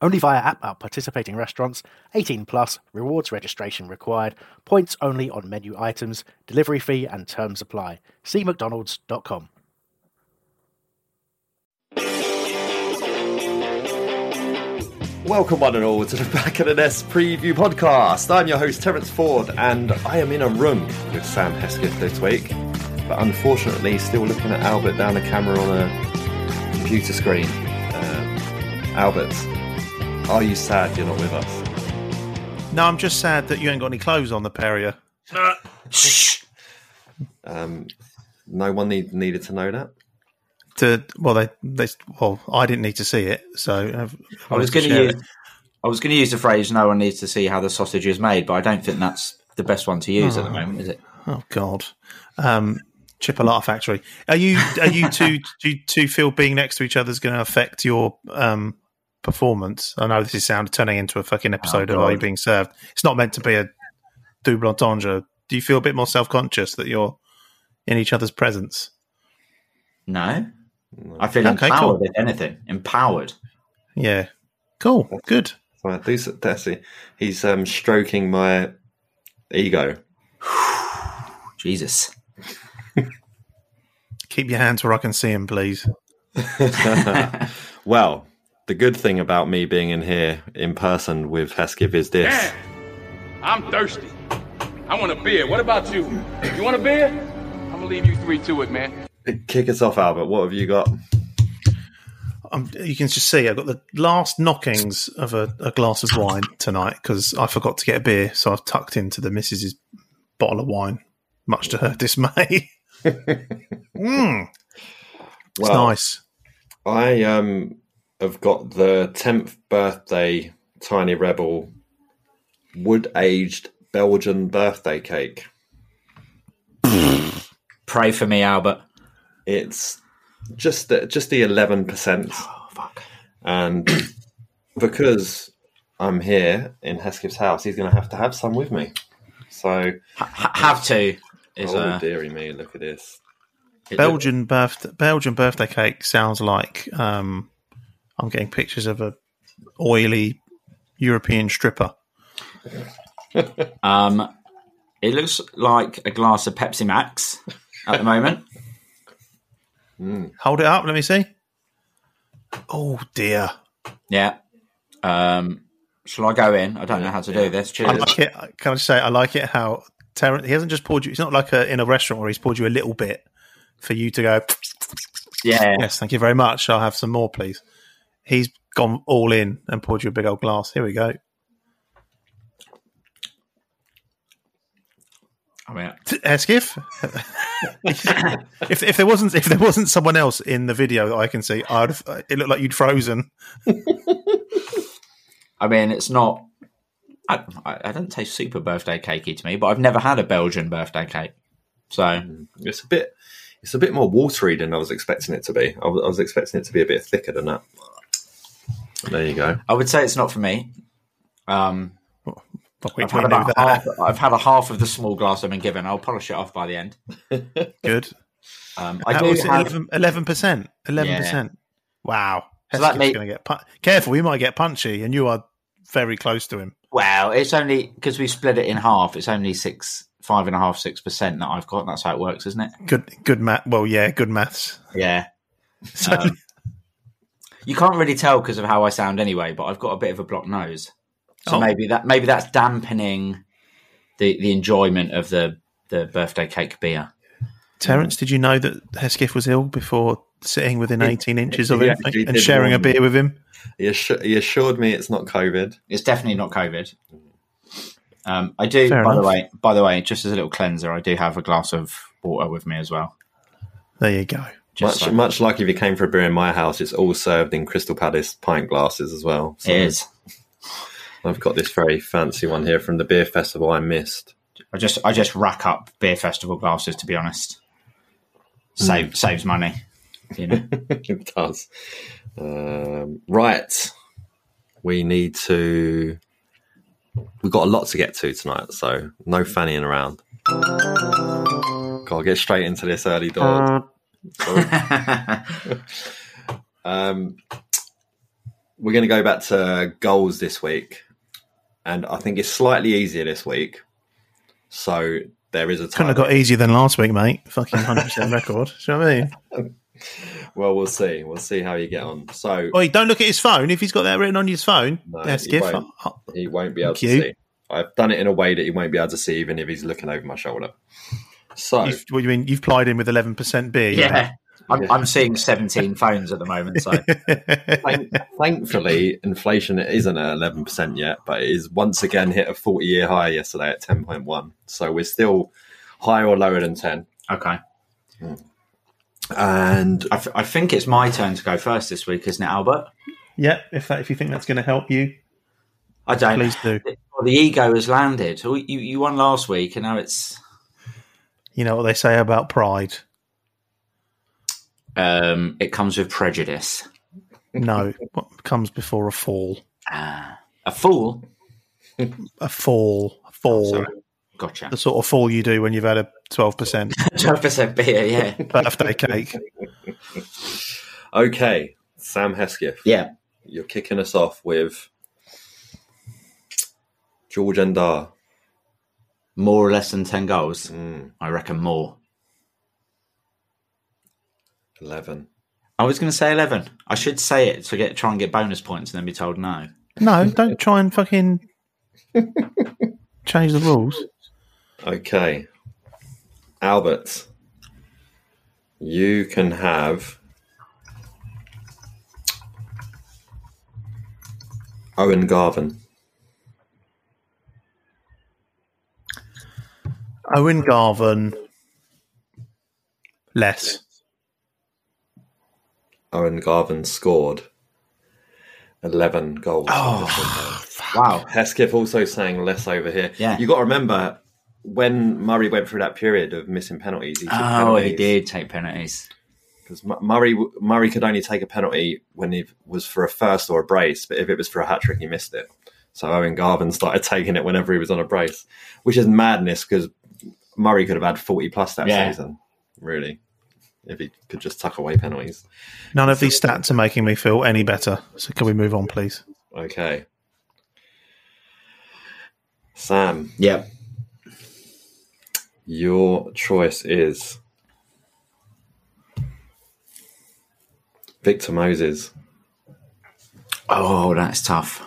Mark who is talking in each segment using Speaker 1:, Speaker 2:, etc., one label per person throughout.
Speaker 1: Only via app at participating restaurants. 18 plus. Rewards registration required. Points only on menu items. Delivery fee and terms apply. See mcdonalds.com.
Speaker 2: Welcome, one and all, to the Back of the Nest preview podcast. I'm your host, Terence Ford, and I am in a room with Sam Hesketh this week, but unfortunately, still looking at Albert down the camera on a computer screen. Um, Albert, are you sad you're not with us?
Speaker 3: No, I'm just sad that you ain't got any clothes on the pair of you.
Speaker 2: Um, no one need, needed to know that.
Speaker 3: To well, they they well, I didn't need to see it, so I've,
Speaker 4: I was going to use
Speaker 3: it.
Speaker 4: I was going to use the phrase "no one needs to see how the sausage is made," but I don't think that's the best one to use at the moment, is it?
Speaker 3: Oh God, um, Chipolata Factory. Are you are you two do you two feel being next to each other is going to affect your um, performance? I know this is sound turning into a fucking episode of Are You Being Served? It's not meant to be a double entendre. Do you feel a bit more self conscious that you're in each other's presence?
Speaker 4: No, I feel
Speaker 3: Okay,
Speaker 4: empowered.
Speaker 3: cool.
Speaker 4: If anything, empowered.
Speaker 3: Yeah, cool, good.
Speaker 2: So, do s- that's it. He's um, stroking my ego.
Speaker 4: Jesus.
Speaker 3: Keep your hands where I can see them, please.
Speaker 2: Well, the good thing about me being in here in person with Hesketh is this.
Speaker 5: Damn, I'm thirsty. I want a beer. What about you? You want a beer? I'm gonna leave you three to it, man.
Speaker 2: Kick us off, Albert. What have you got?
Speaker 3: Um, you can just see I've got the last knockings of a, a glass of wine tonight because I forgot to get a beer, so I've tucked into the missus's bottle of wine, much to her dismay. mm, it's
Speaker 2: Well,
Speaker 3: nice.
Speaker 2: I um have got the tenth birthday Tiny Rebel wood aged Belgian birthday cake.
Speaker 4: Pray for me, Albert.
Speaker 2: It's just the, just the eleven percent,
Speaker 4: Oh fuck.
Speaker 2: and because I'm here in Hesketh's house, he's going to have to have some with me. So,
Speaker 4: Ha- have to is
Speaker 2: oh
Speaker 4: uh,
Speaker 2: dearie me, look at this.
Speaker 4: it-
Speaker 3: Belgian birthday Belgian birthday cake sounds like um, I'm getting pictures of a oily European stripper.
Speaker 4: Um, it looks like a glass of Pepsi Max at the moment.
Speaker 3: Hold it up, let me see. Oh dear.
Speaker 4: yeah. Um, shall I go in? I don't know how to do this. Cheers.
Speaker 3: I like it. Can I just say I like it how Terrence he hasn't just poured you. It's not like a, in a restaurant where he's poured you a little bit for you to go.
Speaker 4: Yeah.
Speaker 3: Yes, thank you very much. I'll have some more, please. He's gone all in and poured you a big old glass. Here we go.
Speaker 4: I mean,
Speaker 3: Hesketh. if if there wasn't if there wasn't someone else in the video that I can see, I'd uh, it looked like you'd frozen.
Speaker 4: I mean, it's not. I, I, I don't taste super birthday cakey to me, but I've never had a Belgian birthday cake. So mm.
Speaker 2: It's a bit, it's a bit more watery than I was expecting it to be. I was, I was expecting it to be a bit thicker than that. There you go.
Speaker 4: I would say it's not for me. Um,
Speaker 3: But
Speaker 4: I've, had about half, I've had a half of the small glass I've been given. I'll polish it off by the end.
Speaker 3: Good.
Speaker 4: Um, I
Speaker 3: How
Speaker 4: do
Speaker 3: was
Speaker 4: have,
Speaker 3: 11 percent. Eleven percent. Wow.
Speaker 4: So that may-
Speaker 3: going to get pu- careful. We might get punchy, and you are very close to him.
Speaker 4: well, it's only because we split it in half. It's only six five and a half, six percent that I've got. That's how it works, isn't it?
Speaker 3: Good, good math. Well, yeah, good maths.
Speaker 4: Yeah. Um, you can't really tell because of how I sound anyway, but I've got a bit of a blocked nose, so
Speaker 3: Oh.
Speaker 4: maybe that maybe that's dampening the the enjoyment of the the birthday cake beer.
Speaker 3: Terence, did you know that Hesketh was ill before sitting within 18 inches of him
Speaker 2: actually
Speaker 3: and sharing a beer with him?
Speaker 2: He, assu- he assured me it's not COVID.
Speaker 4: It's definitely not COVID. Um, I do.
Speaker 3: Fair
Speaker 4: by the way, by the way, just as a little cleanser, I do have a glass of water with me as well.
Speaker 3: There you go.
Speaker 4: Just
Speaker 2: Much,
Speaker 4: so-
Speaker 2: much like if you came for a beer in my house, it's all served in Crystal Palace pint glasses as well. So
Speaker 4: It is.
Speaker 2: I've got this very fancy one here from the beer festival I missed.
Speaker 4: I just I just rack up beer festival glasses. To be honest, save saves money. You know.
Speaker 2: it does. Um, right. We need to. We've got a lot to get to tonight, so no fannying around. Gotta get straight into this early door. um, we're going to go back to goals this week, and I think it's slightly easier this week. So there is a
Speaker 3: Couldn't have got easier than last week, mate. Fucking 100% record. Do you know what I mean?
Speaker 2: Well, we'll see. We'll see how you get on. So
Speaker 3: Oi, don't look at his phone if he's got that written on his phone.
Speaker 2: No,
Speaker 3: That's
Speaker 2: he won't.
Speaker 3: Oh,
Speaker 2: he won't be able
Speaker 3: Thank
Speaker 2: to
Speaker 3: you.
Speaker 2: see. I've done it in a way that he won't be able to see, even if he's looking over my shoulder. So
Speaker 3: You've, what do you mean? You've plied in with 11% beer. you
Speaker 4: yeah, I'm, I'm seeing 17 phones at the moment. So
Speaker 2: thankfully, inflation isn't at eleven percent yet, but it is once again hit a forty-year high yesterday at ten point one. So we're still higher or lower than ten.
Speaker 4: okay, hmm.
Speaker 2: And
Speaker 4: I, th- I think it's my turn to go first this week, isn't it, Albert?
Speaker 3: Yeah, if that, if you think that's going to help you,
Speaker 4: I don't.
Speaker 3: please do.
Speaker 4: Well, the ego has landed. You, you won last week, and now it's
Speaker 3: You know what they say about pride.
Speaker 4: um, it comes with prejudice.
Speaker 3: No, what comes before a fall?
Speaker 4: Ah, a fool.
Speaker 3: A fall. A fall.
Speaker 4: Sorry. Gotcha.
Speaker 3: the sort of fall you do when you've had a 12%
Speaker 4: Twelve percent beer. Yeah.
Speaker 3: birthday cake.
Speaker 2: okay, Sam Hesketh,
Speaker 4: yeah.
Speaker 2: you're kicking us off with George Ndah.
Speaker 4: More or less than ten goals.
Speaker 2: Mm,
Speaker 4: I reckon more.
Speaker 2: Eleven.
Speaker 4: I was going to say eleven. I should say it to get try and get bonus points, and then be told no.
Speaker 3: No, don't try and fucking change the rules.
Speaker 2: Okay, Albert, you can have Owen Garvan.
Speaker 3: Owen Garvan, less.
Speaker 2: Owen Garvan scored 11 goals.
Speaker 3: Oh,
Speaker 4: Wow.
Speaker 2: Hesketh also saying less over here.
Speaker 4: Yeah.
Speaker 2: You got to remember when Murray went through that period of missing penalties. He took
Speaker 4: Oh, he did take penalties.
Speaker 2: Because Murray, Murray could only take a penalty when it was for a first or a brace, but if it was for a hat trick, he missed it. So Owen Garvan started taking it whenever he was on a brace, which is madness because Murray could have had 40 plus that
Speaker 4: Yeah.
Speaker 2: season, really, if he could just tuck away penalties.
Speaker 3: None of these stats are making me feel any better. So can we move on, please?
Speaker 2: Okay. Sam,
Speaker 4: Yep.
Speaker 2: your choice is Victor Moses.
Speaker 4: Oh, that's tough.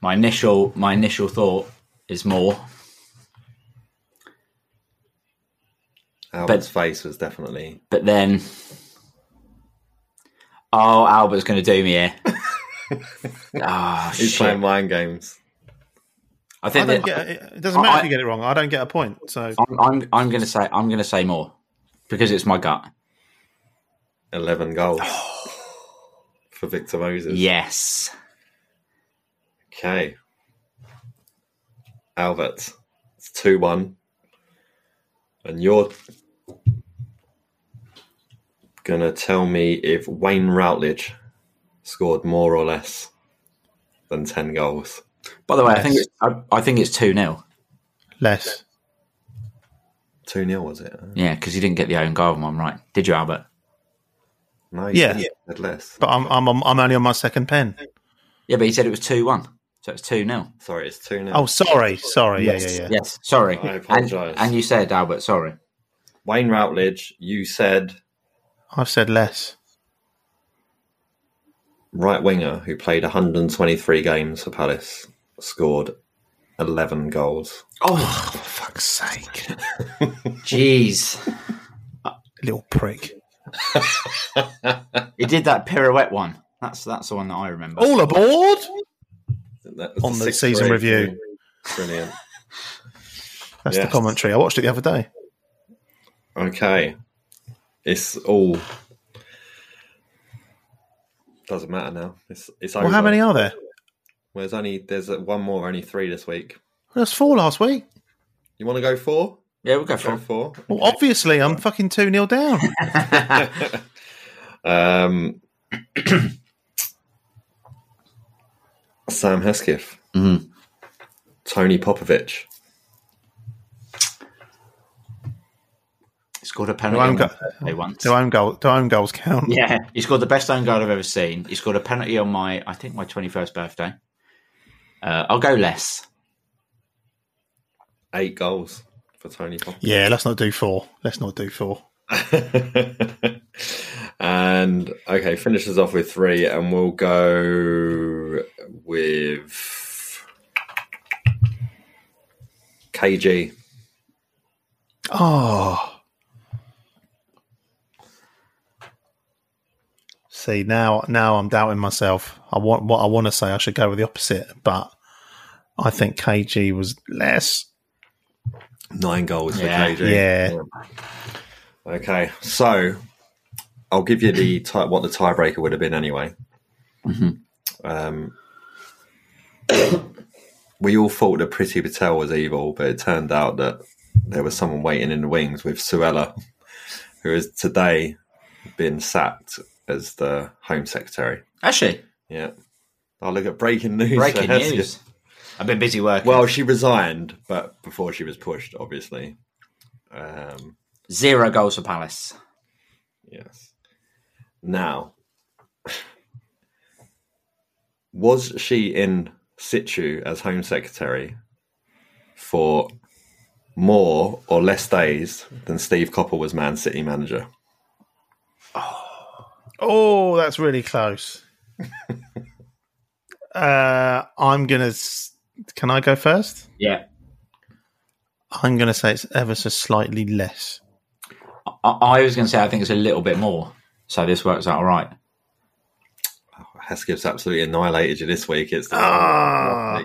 Speaker 4: My initial my initial thought is more.
Speaker 2: Albert's face was definitely.
Speaker 4: But then, oh, Albert's going to do me here. Ah,
Speaker 2: He's
Speaker 4: shit.
Speaker 2: playing mind games.
Speaker 4: I
Speaker 3: I
Speaker 4: think
Speaker 3: don't
Speaker 4: that,
Speaker 3: get it. It doesn't matter
Speaker 4: I-
Speaker 3: if you get it wrong. I don't get a point. So
Speaker 4: I'm I'm, I'm going to say I'm going to say more because it's my gut.
Speaker 2: 11 goals for Victor Moses.
Speaker 4: Yes.
Speaker 2: Okay. Albert, it's 2 1. And you're going to tell me if Wayne Routledge scored more or less than 10 goals.
Speaker 4: By the way, I think it's, I, I think it's two 0
Speaker 3: less.
Speaker 2: 2 0, was it?
Speaker 4: Yeah, because you didn't get the Owen Garvan one right, did you, Albert?
Speaker 2: No, you
Speaker 3: Yeah.
Speaker 2: Said less.
Speaker 3: But I'm I'm I'm only on my second pen.
Speaker 4: Yeah, but he said it was two one. So it's 2 0.
Speaker 2: Sorry, it's 2 0.
Speaker 3: Oh, sorry, sorry.
Speaker 4: yes,
Speaker 3: Yeah, yeah, yeah.
Speaker 4: Yes, sorry.
Speaker 2: I
Speaker 4: and,
Speaker 2: apologise.
Speaker 4: and you said, Albert, sorry.
Speaker 2: Wayne Routledge, you said
Speaker 3: I've said less.
Speaker 2: right winger who played 123 games for Palace, scored 11 goals.
Speaker 4: Oh,
Speaker 3: For fuck's sake,
Speaker 4: jeez.
Speaker 3: little prick.
Speaker 4: He did that pirouette one. That's that's the one that I remember.
Speaker 3: All aboard!
Speaker 2: That was
Speaker 3: On the
Speaker 2: sixth
Speaker 3: season
Speaker 2: grade
Speaker 3: review.
Speaker 2: game. Brilliant.
Speaker 3: That's the commentary. I watched it the other day.
Speaker 2: Okay. It's all. Doesn't matter now. It's it's over.
Speaker 3: Well, how many are there?
Speaker 2: Well, there's only there's uh, one more, only three this week.
Speaker 3: There's four last week.
Speaker 2: You want to go four?
Speaker 4: Yeah, we'll go for
Speaker 2: Go
Speaker 4: it.
Speaker 2: four.
Speaker 3: Well, obviously, I'm fucking 2 0 down.
Speaker 2: Um, Sam Hesketh,
Speaker 4: Mhm.
Speaker 2: Tony Popovic,
Speaker 4: He scored a
Speaker 3: Do
Speaker 4: penalty
Speaker 3: own,
Speaker 4: on
Speaker 3: go-
Speaker 4: my birthday once.
Speaker 3: do own, goal, do own goals count?
Speaker 4: Yeah, he scored the best own goal I've ever seen. He scored a penalty on my, I think, my 21st birthday. Uh, I'll go less.
Speaker 2: eight goals for Tony Popovic.
Speaker 3: Yeah, let's not do four. Let's not do four.
Speaker 2: and okay, finishes off with three, and we'll go with KG.
Speaker 3: Oh. See now, now I'm doubting myself. I want what I want to say. I should go with the opposite, but I think KG was less.
Speaker 2: Nine goals
Speaker 4: Yeah.
Speaker 2: for KG.
Speaker 3: Yeah.
Speaker 2: Okay, so I'll give you the tie, what the tiebreaker would have been anyway. Um, we all thought that Priti Patel was evil, but it turned out that there was someone waiting in the wings with Suella, who has today been sacked as the Home Secretary.
Speaker 4: Actually,
Speaker 2: Yeah. I'll look at breaking news.
Speaker 4: breaking news. I've been busy working.
Speaker 2: Well, she resigned, but before she was pushed, obviously. Um,
Speaker 4: Zero goals for Palace.
Speaker 2: Yes. Now, was she in situ as Home Secretary for more or less days than Steve Coppell was Man City manager?
Speaker 3: Oh, that's really close. uh, I'm gonna. Can I go first?
Speaker 4: Yeah.
Speaker 3: I'm gonna say it's ever so slightly less.
Speaker 4: I, I was going to say I think it's a little bit more. So this works out all right.
Speaker 2: Hesketh's absolutely annihilated you this week. It's
Speaker 3: Ah.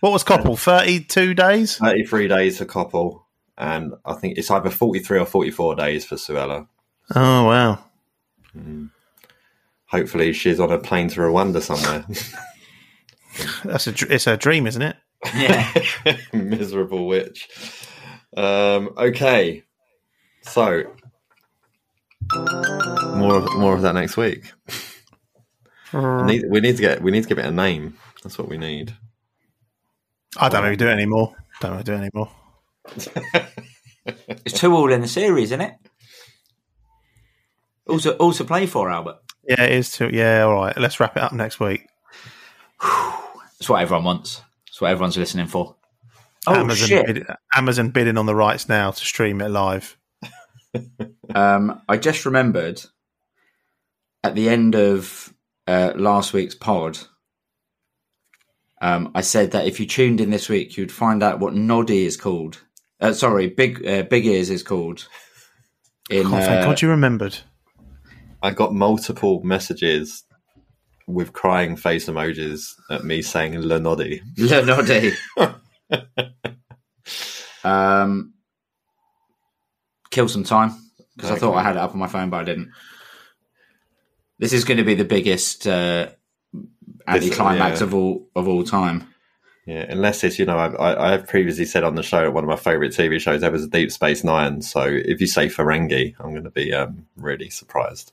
Speaker 3: What was Coppell? Thirty-two days.
Speaker 2: 33 days for Coppell, and I think it's either 43 or 44 days for Suella.
Speaker 3: Oh wow.
Speaker 2: Hopefully, she's on a plane to Rwanda somewhere.
Speaker 3: That's a. It's a dream, isn't it?
Speaker 4: Yeah.
Speaker 2: Miserable witch. Um, okay, so more of more of that next week. We need, we need to get we need to give it a name. That's what we need.
Speaker 3: I don't really do it anymore. Don't really do it anymore.
Speaker 4: it's two all in the series, isn't it? Also, also play for Albert.
Speaker 3: Yeah, it is too. Yeah, all right. Let's wrap it up next week.
Speaker 4: That's what everyone wants. That's what everyone's listening for. Oh
Speaker 3: Amazon,
Speaker 4: shit!
Speaker 3: bid, Amazon bidding on the rights now to stream it live.
Speaker 4: Um, I just remembered at the end of uh, last week's pod, um, I said that if you tuned in this week, you'd find out what Noddy is called. Uh, sorry, Big uh, Big Ears is called. In
Speaker 3: Oh, thank
Speaker 4: uh,
Speaker 3: God you remembered.
Speaker 2: I got multiple messages with crying face emojis at me saying "Le Noddy."
Speaker 4: Le Noddy. um, kill some time because I thought I had it up on my phone, but I didn't. This is going to be the biggest uh, anticlimax
Speaker 2: yeah.
Speaker 4: of all of all time.
Speaker 2: Yeah, unless it's you know I, I, previously said on the show one of my favourite TV shows ever is Deep Space Nine. So if you say Ferengi, I'm going to be um, really surprised.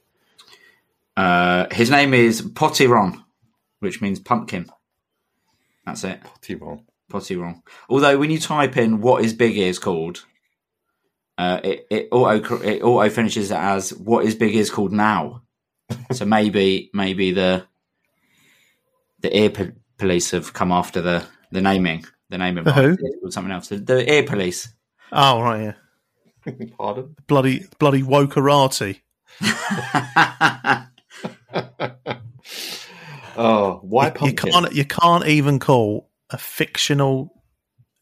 Speaker 4: Uh, his name is Potiron, which means pumpkin. That's it,
Speaker 2: T-Bone.
Speaker 4: Potiron. Although when you type in what is Big Ears called, uh, it it auto it auto finishes it as what is Big Ears called now. So maybe maybe the the ear police have come after the the naming. The naming
Speaker 3: The who?
Speaker 4: rights. It's called something else. The, the ear police.
Speaker 3: Oh right, yeah.
Speaker 2: Pardon?
Speaker 3: Bloody bloody wokerati.
Speaker 2: Oh, why
Speaker 3: You
Speaker 2: pumpkin?
Speaker 3: can't you can't even call a fictional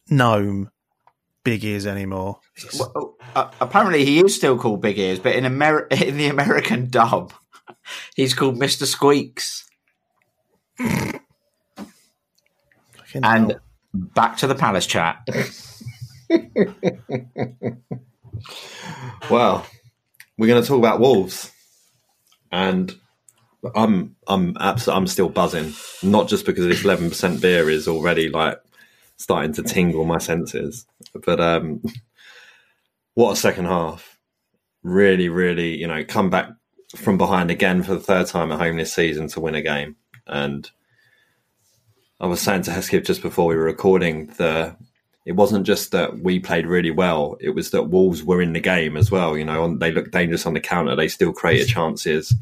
Speaker 3: gnome big ears anymore.
Speaker 4: Well, uh, apparently, he is still called Big Ears, but in Amer- in the American dub, he's called Mister Squeaks. And
Speaker 3: hell.
Speaker 4: back to the palace chat.
Speaker 2: Well, we're going to talk about Wolves, and I'm I'm abs- I'm still buzzing. Not just because this 11 percent beer is already like starting to tingle my senses, but um, what a second half! Really, really, you know, come back from behind again for the third time at home this season to win a game, and I was saying to Hesketh just before we were recording the it wasn't just that we played really well; it was that Wolves were in the game as well. You know, on, they looked dangerous on the counter. They still created chances,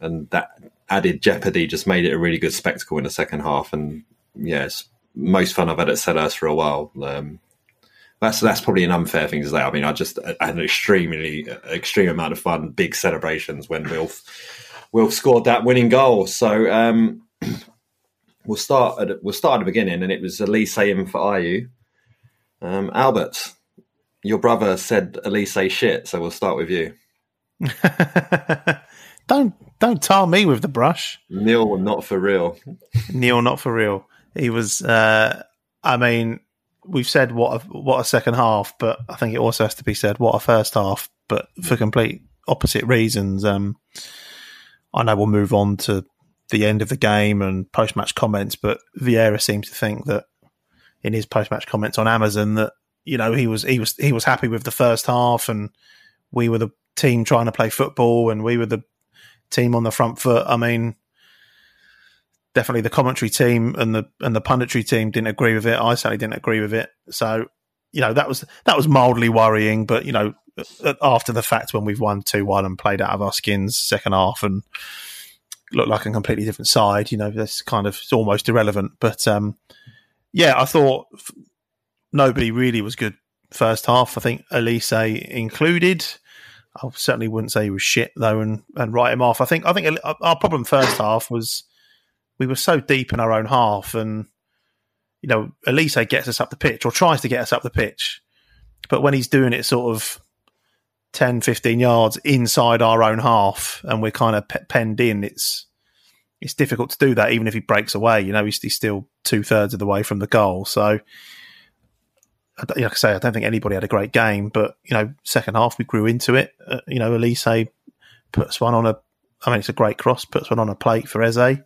Speaker 2: and that added jeopardy just made it a really good spectacle in the second half. And yes, most fun I've had at Sellers for a while. Um, that's that's probably an unfair thing to say. I mean, I just I had an extremely extreme amount of fun, big celebrations when Wilf Wilf scored that winning goal. So um, we'll start at we'll start at the beginning, and it was Olise in for Ayew. Um, Albert, your brother said Olise shit, so we'll start with you.
Speaker 3: don't don't tar me with the brush.
Speaker 2: Neil, not for real.
Speaker 3: Neil, not for real. He was. Uh, I mean, we've said what a, what a second half, but I think it also has to be said what a first half, but for complete opposite reasons. Um, I know we'll move on to the end of the game and post match comments, but Vieira seems to think that in his post match comments on Amazon that you know he was he was he was happy with the first half and we were the team trying to play football and we were the team on the front foot. I mean, definitely the commentary team and the and the punditry team didn't agree with it. I certainly didn't agree with it. So, you know, that was that was mildly worrying. But you know, after the fact, when we've won two one and played out of our skins second half and looked like a completely different side, you know, that's kind of it's almost irrelevant. But um, yeah, I thought nobody really was good first half. I think Olise included. I certainly wouldn't say he was shit though, and, and write him off. I think I think our problem first half was we were so deep in our own half, and you know Olise gets us up the pitch or tries to get us up the pitch, but when he's doing it sort of 10, 15 yards inside our own half, and we're kind of pe- penned in, it's it's difficult to do that even if he breaks away. You know, he's, he's still two thirds of the way from the goal, so like I say, I don't think anybody had a great game, but you know, second half we grew into it. Uh, you know, Olise puts one on a, I mean, it's a great cross, puts one on a plate for Eze,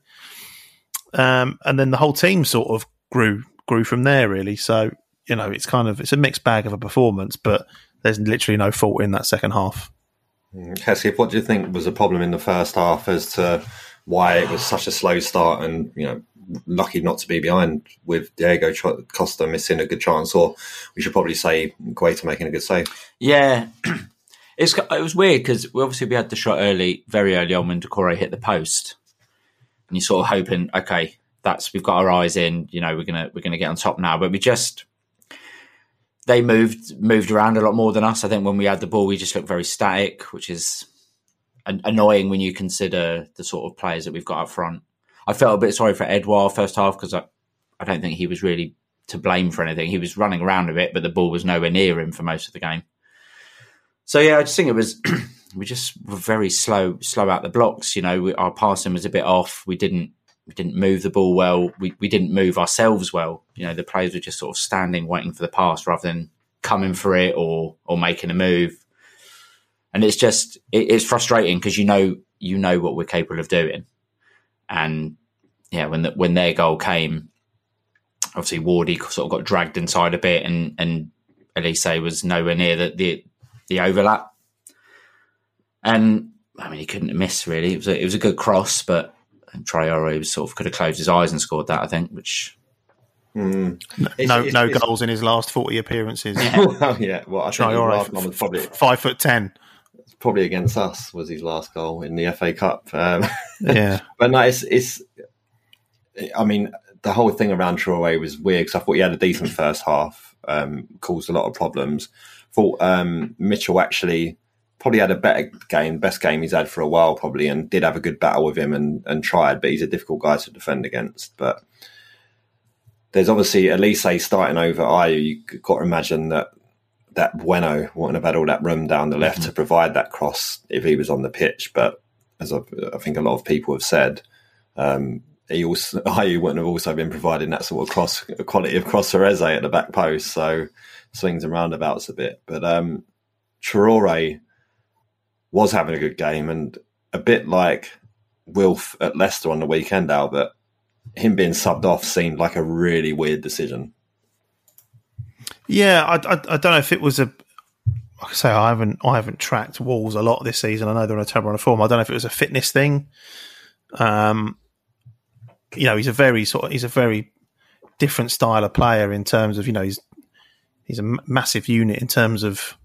Speaker 3: um, and then the whole team sort of grew grew from there. Really, so you know, it's kind of it's a mixed bag of a performance, but there's literally no fault in that second half.
Speaker 2: Hesketh, what do you think was a problem in the first half as to why it was such a slow start and, you know, lucky not to be behind with Diego Costa missing a good chance, or we should probably say Guaita making a good save?
Speaker 4: Yeah, it's it was weird because we obviously we had the shot early, very early on when Doucouré hit the post, and you're sort of hoping, okay, that's we've got our eyes in, you know, we're gonna we're gonna get on top now, but we just they moved moved around a lot more than us. I think when we had the ball, we just looked very static, which is an- annoying when you consider the sort of players that we've got up front. I felt a bit sorry for Edouard first half because I, I don't think he was really to blame for anything. He was running around a bit, but the ball was nowhere near him for most of the game. So yeah, I just think it was we just were very slow, slow out the blocks. You know, we, our passing was a bit off. We didn't we didn't move the ball well. We we didn't move ourselves well. You know, the players were just sort of standing, waiting for the pass rather than coming for it or or making a move. And it's just it, it's frustrating because you know you know what we're capable of doing, and yeah, when the, when their goal came, obviously Wardy sort of got dragged inside a bit, and and Olise was nowhere near the the, the overlap. And I mean, he couldn't have missed really. It was a, it was a good cross, but Traore was sort of could have closed his eyes and scored that. I think, which
Speaker 2: It's-
Speaker 3: no
Speaker 2: it's-
Speaker 3: no
Speaker 2: it's-
Speaker 3: goals in his last forty appearances.
Speaker 2: well, yeah. Well, I think his
Speaker 3: Traore,
Speaker 2: last one was probably
Speaker 3: five foot ten.
Speaker 2: probably against us was his last goal in the FA Cup. Um,
Speaker 3: Yeah,
Speaker 2: but no, it's, it's. I mean, the whole thing around Traore was weird because I thought he had a decent first half, um, caused a lot of problems. Thought um, Mitchell actually probably had a better game, best game he's had for a while, probably, and did have a good battle with him and, and tried, but he's a difficult guy to defend against. But there's obviously Olise starting over Ayew. You've got to imagine that that Bueno wouldn't have had all that room down the left mm-hmm. to provide that cross if he was on the pitch. But as I've, i think a lot of people have said, um, he also Ayew wouldn't have also been providing that sort of cross quality of cross for Eze at the back post. So swings and roundabouts a bit. But um, Traore was having a good game and a bit like Wilf at Leicester on the weekend, Albert. Him being subbed off seemed like a really weird decision.
Speaker 3: Yeah, I, I, I don't know if it was a. Like I say, I haven't I haven't tracked Wolves a lot this season. I know they're on a terrible run of form. I don't know if it was a fitness thing. Um, you know, he's a very sort of he's a very different style of player in terms of you know he's he's a massive unit in terms of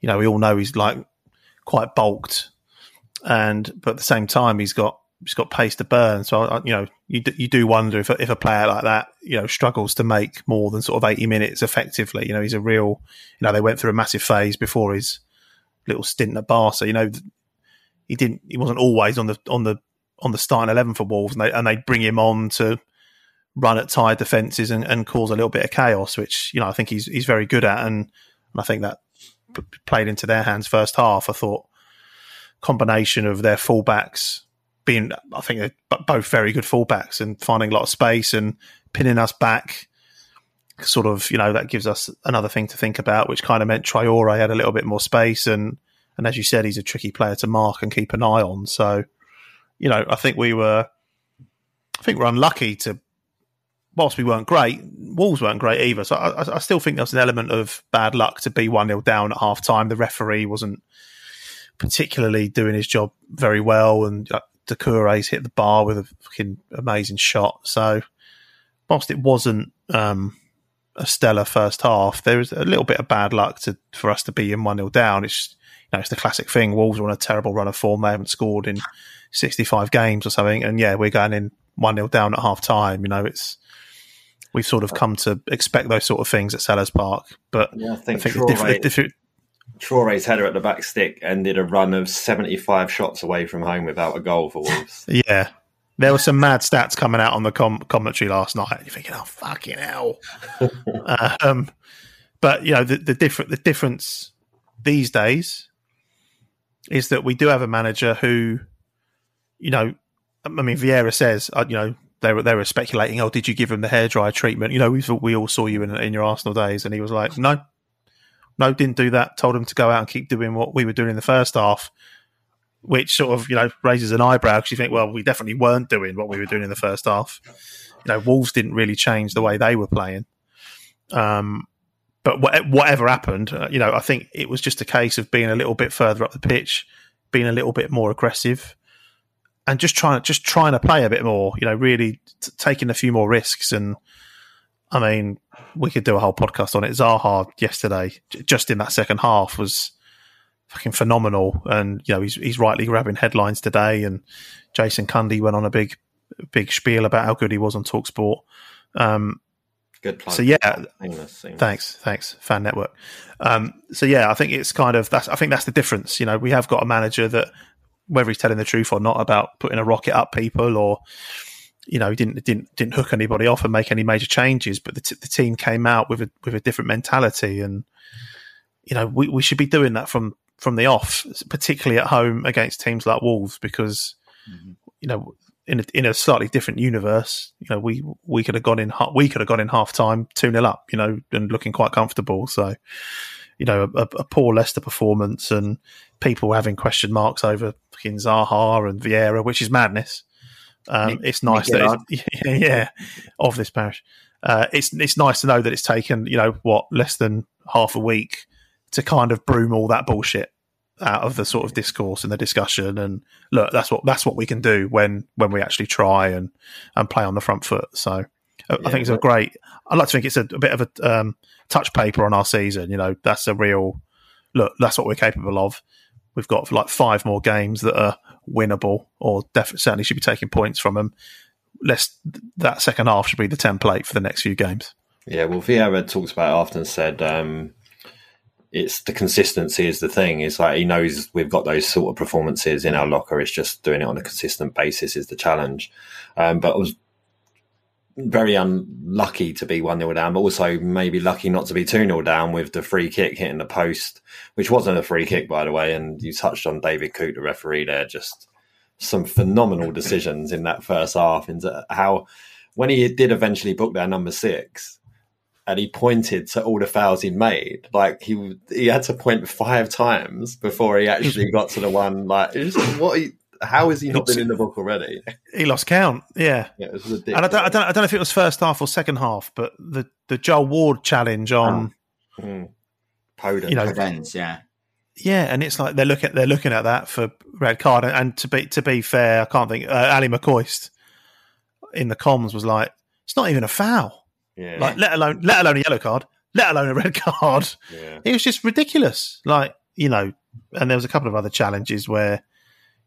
Speaker 3: you know we all know he's like quite bulked. And but at the same time he's got he's got pace to burn. So you know you do, you do wonder if if a player like that you know struggles to make more than sort of 80 minutes effectively. You know he's a real you know they went through a massive phase before his little stint at Barca. You know he didn't he wasn't always on the on the on the starting 11 for Wolves and they and they bring him on to run at tired defenses and, and cause a little bit of chaos, which you know I think he's he's very good at, and, and I think that played into their hands first half. I thought combination of their fullbacks being, I think both very good fullbacks and finding a lot of space and pinning us back. Sort of, you know, that gives us another thing to think about, which kind of meant Traore had a little bit more space, and and as you said, he's a tricky player to mark and keep an eye on. So, you know, I think we were, I think we're unlucky to whilst we weren't great, Wolves weren't great either. So I, I still think there was an element of bad luck to be 1 0 down at half time. The referee wasn't particularly doing his job very well, and uh, hit the bar with a fucking amazing shot. So, whilst it wasn't um, a stellar first half, there was a little bit of bad luck to for us to be in 1 0 down. It's, you know, it's the classic thing. Wolves are on a terrible run of form. They haven't scored in 65 games or something. And yeah, we're going in 1 0 down at half time. You know, it's we've sort of come to expect those sort of things at Selhurst Park. But
Speaker 2: yeah, I think, I think Traore, the diff- the Traore's header at the back stick ended a run of 75 shots away from home without a goal for Wolves.
Speaker 3: yeah. There were some mad stats coming out on the com- commentary last night. You're thinking, oh, fucking hell. um, but, you know, the, the, different, the difference these days is that we do have a manager who, you know, I mean, Vieira says, uh, you know, they were they were speculating, oh, did you give him the hairdryer treatment? You know, we thought we all saw you in in your Arsenal days, and he was like, no, no, didn't do that. Told him to go out and keep doing what we were doing in the first half, which sort of you know raises an eyebrow because you think, well, we definitely weren't doing what we were doing in the first half. You know, Wolves didn't really change the way they were playing. Um, but whatever happened, uh, you know, I think it was just a case of being a little bit further up the pitch, being a little bit more aggressive and just trying just trying to play a bit more. You know, really t- taking a few more risks. And I mean, we could do a whole podcast on it. Zaha yesterday, j- just in that second half, was fucking phenomenal. And you know, he's he's rightly grabbing headlines today. And Jason Cundy went on a big big spiel about how good he was on Talksport. Um,
Speaker 2: Good plug.
Speaker 3: So yeah, thanks, thanks, Fan Network. Um, so yeah, I think it's kind of that's. I think that's the difference. You know, we have got a manager that whether he's telling the truth or not about putting a rocket up people or you know he didn't didn't didn't hook anybody off and make any major changes but the, t- the team came out with a with a different mentality and you know we, we should be doing that from from the off particularly at home against teams like Wolves because mm-hmm. you know in a, in a slightly different universe you know we we could have gone in we could have gone in half time 2 0 up you know and looking quite comfortable so you know a, a poor Leicester performance and people having question marks over fucking Zaha and Vieira, which is madness. Um, it's nice that it's, yeah, of this parish. Uh, it's it's nice to know that it's taken you know what less than half a week to kind of broom all that bullshit out of the sort of discourse and the discussion. And look, that's what that's what we can do when when we actually try and and play on the front foot. So yeah, I think it's a great. I like to think it's a, a bit of a um, touch paper on our season. You know, that's a real look. That's what we're capable of. We've got like five more games that are winnable, or def- certainly should be taking points from them. let's that second half should be the template for the next few games.
Speaker 2: Yeah, well, Vieira talks about it often said um, it's the consistency is the thing. It's like he knows we've got those sort of performances in our locker. It's just doing it on a consistent basis is the challenge. Um, but I was very unlucky to be 1 0 down, but also maybe lucky not to be 2 0 down with the free kick hitting the post, which wasn't a free kick, by the way. And you touched on David Coote, the referee there, just some phenomenal decisions in that first half into uh, how when he did eventually book their number six and he pointed to all the fouls he made like he he had to point five times before he actually got to the one like just, what he, how has he not been in the book already
Speaker 3: He lost count. Yeah.
Speaker 2: yeah, it was
Speaker 3: And I don't, I, don't, I don't know if it was first half or second half, but the, the Joel Ward challenge on,
Speaker 2: Mm. Podence.
Speaker 3: you know,
Speaker 4: Events, yeah.
Speaker 3: yeah, and it's like they're looking they're looking at that for red card. And, and to be to be fair, I can't think. Uh, Ally McCoist in the comms was like, it's not even a foul.
Speaker 2: yeah.
Speaker 3: Like let alone let alone a yellow card, let alone a red card.
Speaker 2: yeah.
Speaker 3: It was just ridiculous. Like you know, and there was a couple of other challenges where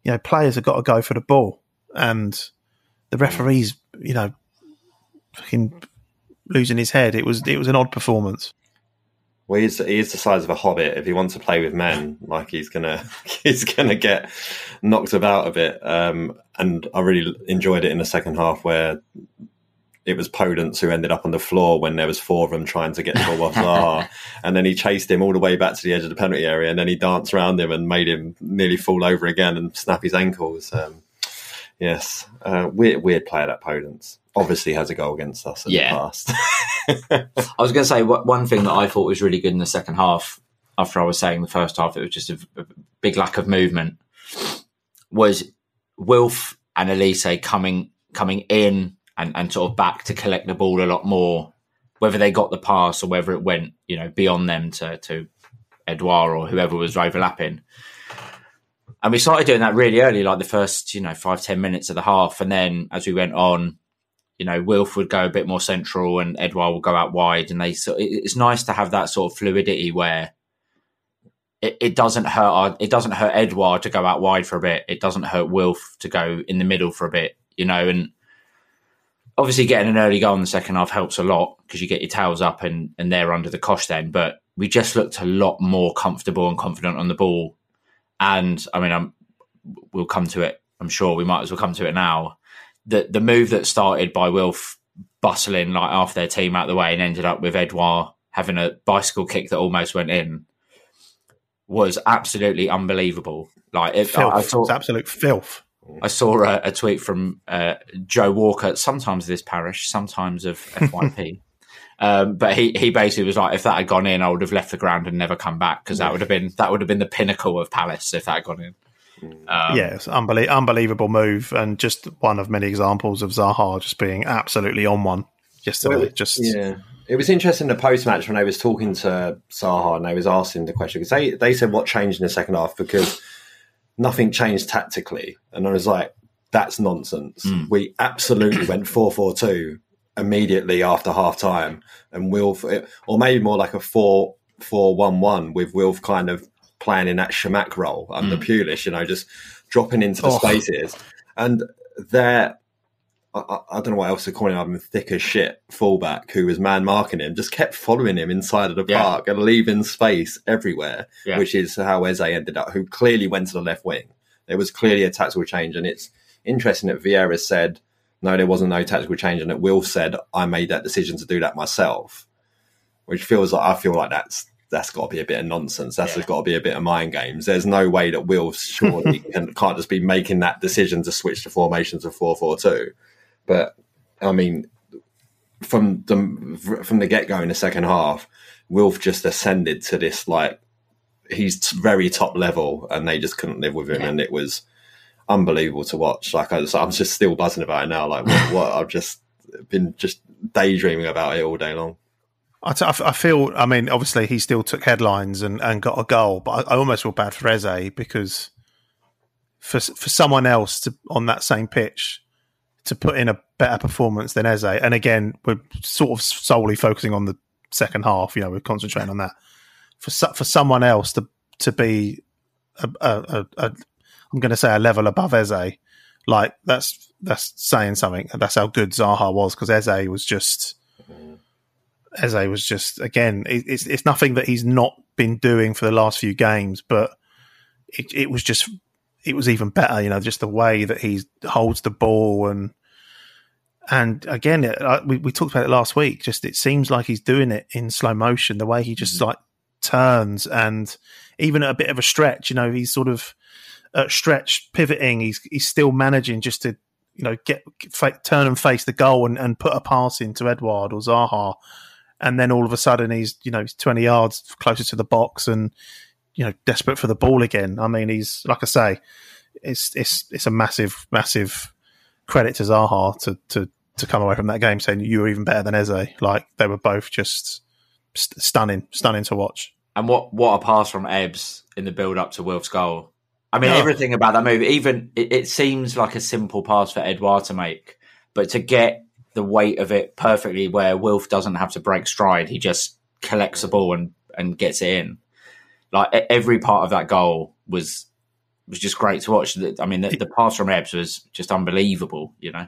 Speaker 3: you know players have got to go for the ball, and the referees, you know, fucking losing his head. It was it was an odd performance.
Speaker 2: Well, he's he is the size of a hobbit. If he wants to play with men, like he's gonna he's gonna get knocked about a bit. Um, and I really enjoyed it in the second half where it was Podence who ended up on the floor when there was four of them trying to get ball off and then he chased him all the way back to the edge of the penalty area, and then he danced around him and made him nearly fall over again and snap his ankles. Um, yes, uh, weird weird player that Podence. Obviously has a goal against us in
Speaker 4: Yeah.
Speaker 2: the past.
Speaker 4: I was going to say one thing that I thought was really good in the second half. After I was saying the first half, it was just a, a big lack of movement. Was Wilf and Olise coming coming in and, and sort of back to collect the ball a lot more, whether they got the pass or whether it went, you know, beyond them to to Edouard or whoever was overlapping. And we started doing that really early, like the first, you know, five ten minutes of the half, and then as we went on, you know, Wilf would go a bit more central and Edouard would go out wide. And they so it's nice to have that sort of fluidity where it, it doesn't hurt our, it doesn't hurt Edouard to go out wide for a bit. It doesn't hurt Wilf to go in the middle for a bit, you know, and obviously getting an early goal in the second half helps a lot because you get your tails up and, and they're under the cosh then. But we just looked a lot more comfortable and confident on the ball. And I mean, I'm, we'll come to it. I'm sure we might as well come to it now the the move that started by Wilf bustling like half their team out the way and ended up with Edouard having a bicycle kick that almost went in was absolutely unbelievable. Like it,
Speaker 3: Filth.
Speaker 4: I, I saw
Speaker 3: it's absolute filth.
Speaker 4: I saw a, a tweet from uh, Joe Walker, sometimes of this parish, sometimes of FYP. um, but he, he basically was like, if that had gone in, I would have left the ground and never come back because that would have been that would have been the pinnacle of Palace if that had gone in. Um,
Speaker 3: yeah, it's unbelie- unbelievable move, and just one of many examples of Zaha just being absolutely on one yesterday.
Speaker 2: Well,
Speaker 3: just
Speaker 2: yeah. It was interesting the post match when I was talking to Zaha and I was asking the question because they, they said what changed in the second half because nothing changed tactically. And I was like, that's nonsense. Hmm. We absolutely went 4 4 2 immediately after half time. And Wilf, or maybe more like a 4 4 1 1 with Wilf kind of playing in that Chamakh role under hmm. Pulis, you know, just dropping into the
Speaker 3: Oh.
Speaker 2: spaces. And they're I, I- don't know what else to call him. I'm thick as shit fullback who was man marking him, just kept following him inside of the
Speaker 4: Yeah.
Speaker 2: park and leaving space everywhere,
Speaker 4: Yeah.
Speaker 2: which is how Eze ended up, who clearly went to the left wing. There was clearly a tactical change, and it's interesting that Vieira said, no, there wasn't no tactical change, and that Will said, I made that decision to do that myself, which feels like, I feel like that's that's got to be a bit of nonsense. That's
Speaker 4: Yeah.
Speaker 2: got to be a bit of mind games. There's no way that Will surely can, can't just be making that decision to switch the formations of four four two. But I mean, from the from the get go in the second half, Wilf just ascended to this like he's very top level, and they just couldn't live with him, and it was unbelievable to watch. Like I was, I'm just still buzzing about it now. Like what, what I've just been just daydreaming about it all day long.
Speaker 3: I, t- I f- I feel. I mean, obviously, he still took headlines and, and got a goal, but I, I almost feel bad for Eze because for for someone else to on that same pitch to put in a better performance than Eze, and again, we're sort of solely focusing on the second half. You know, we're concentrating on that. For for someone else to to be a, a, a, a I'm going to say a level above Eze, Like that's that's saying something. That's how good Zaha was because Eze was just Eze was just again. It, it's it's nothing that he's not been doing for the last few games, but it, it was just it was even better. You know, just the way that he holds the ball and and again, it, uh, we we talked about it last week. Just it seems like he's doing it in slow motion. The way he just
Speaker 2: Mm-hmm.
Speaker 3: like turns and even at a bit of a stretch, you know, he's sort of at stretch pivoting. He's he's still managing just to you know get fa- turn and face the goal and, and put a pass into Edouard or Zaha, and then all of a sudden he's you know he's twenty yards closer to the box and you know desperate for the ball again. I mean, he's like I say, it's it's it's a massive massive credit to Zaha to to to come away from that game saying you were even better than Eze. Like they were both just st- stunning, stunning to watch.
Speaker 4: And what what a pass from Ebbs in the build up to Wilf's goal. I mean,
Speaker 3: Oh.
Speaker 4: everything about that move, even it, it seems like a simple pass for Edouard to make, but to get the weight of it perfectly where Wilf doesn't have to break stride, he just collects the ball and, and gets it in. Like every part of that goal was was just great to watch. I mean, the, the pass from Ebbs was just unbelievable. You know,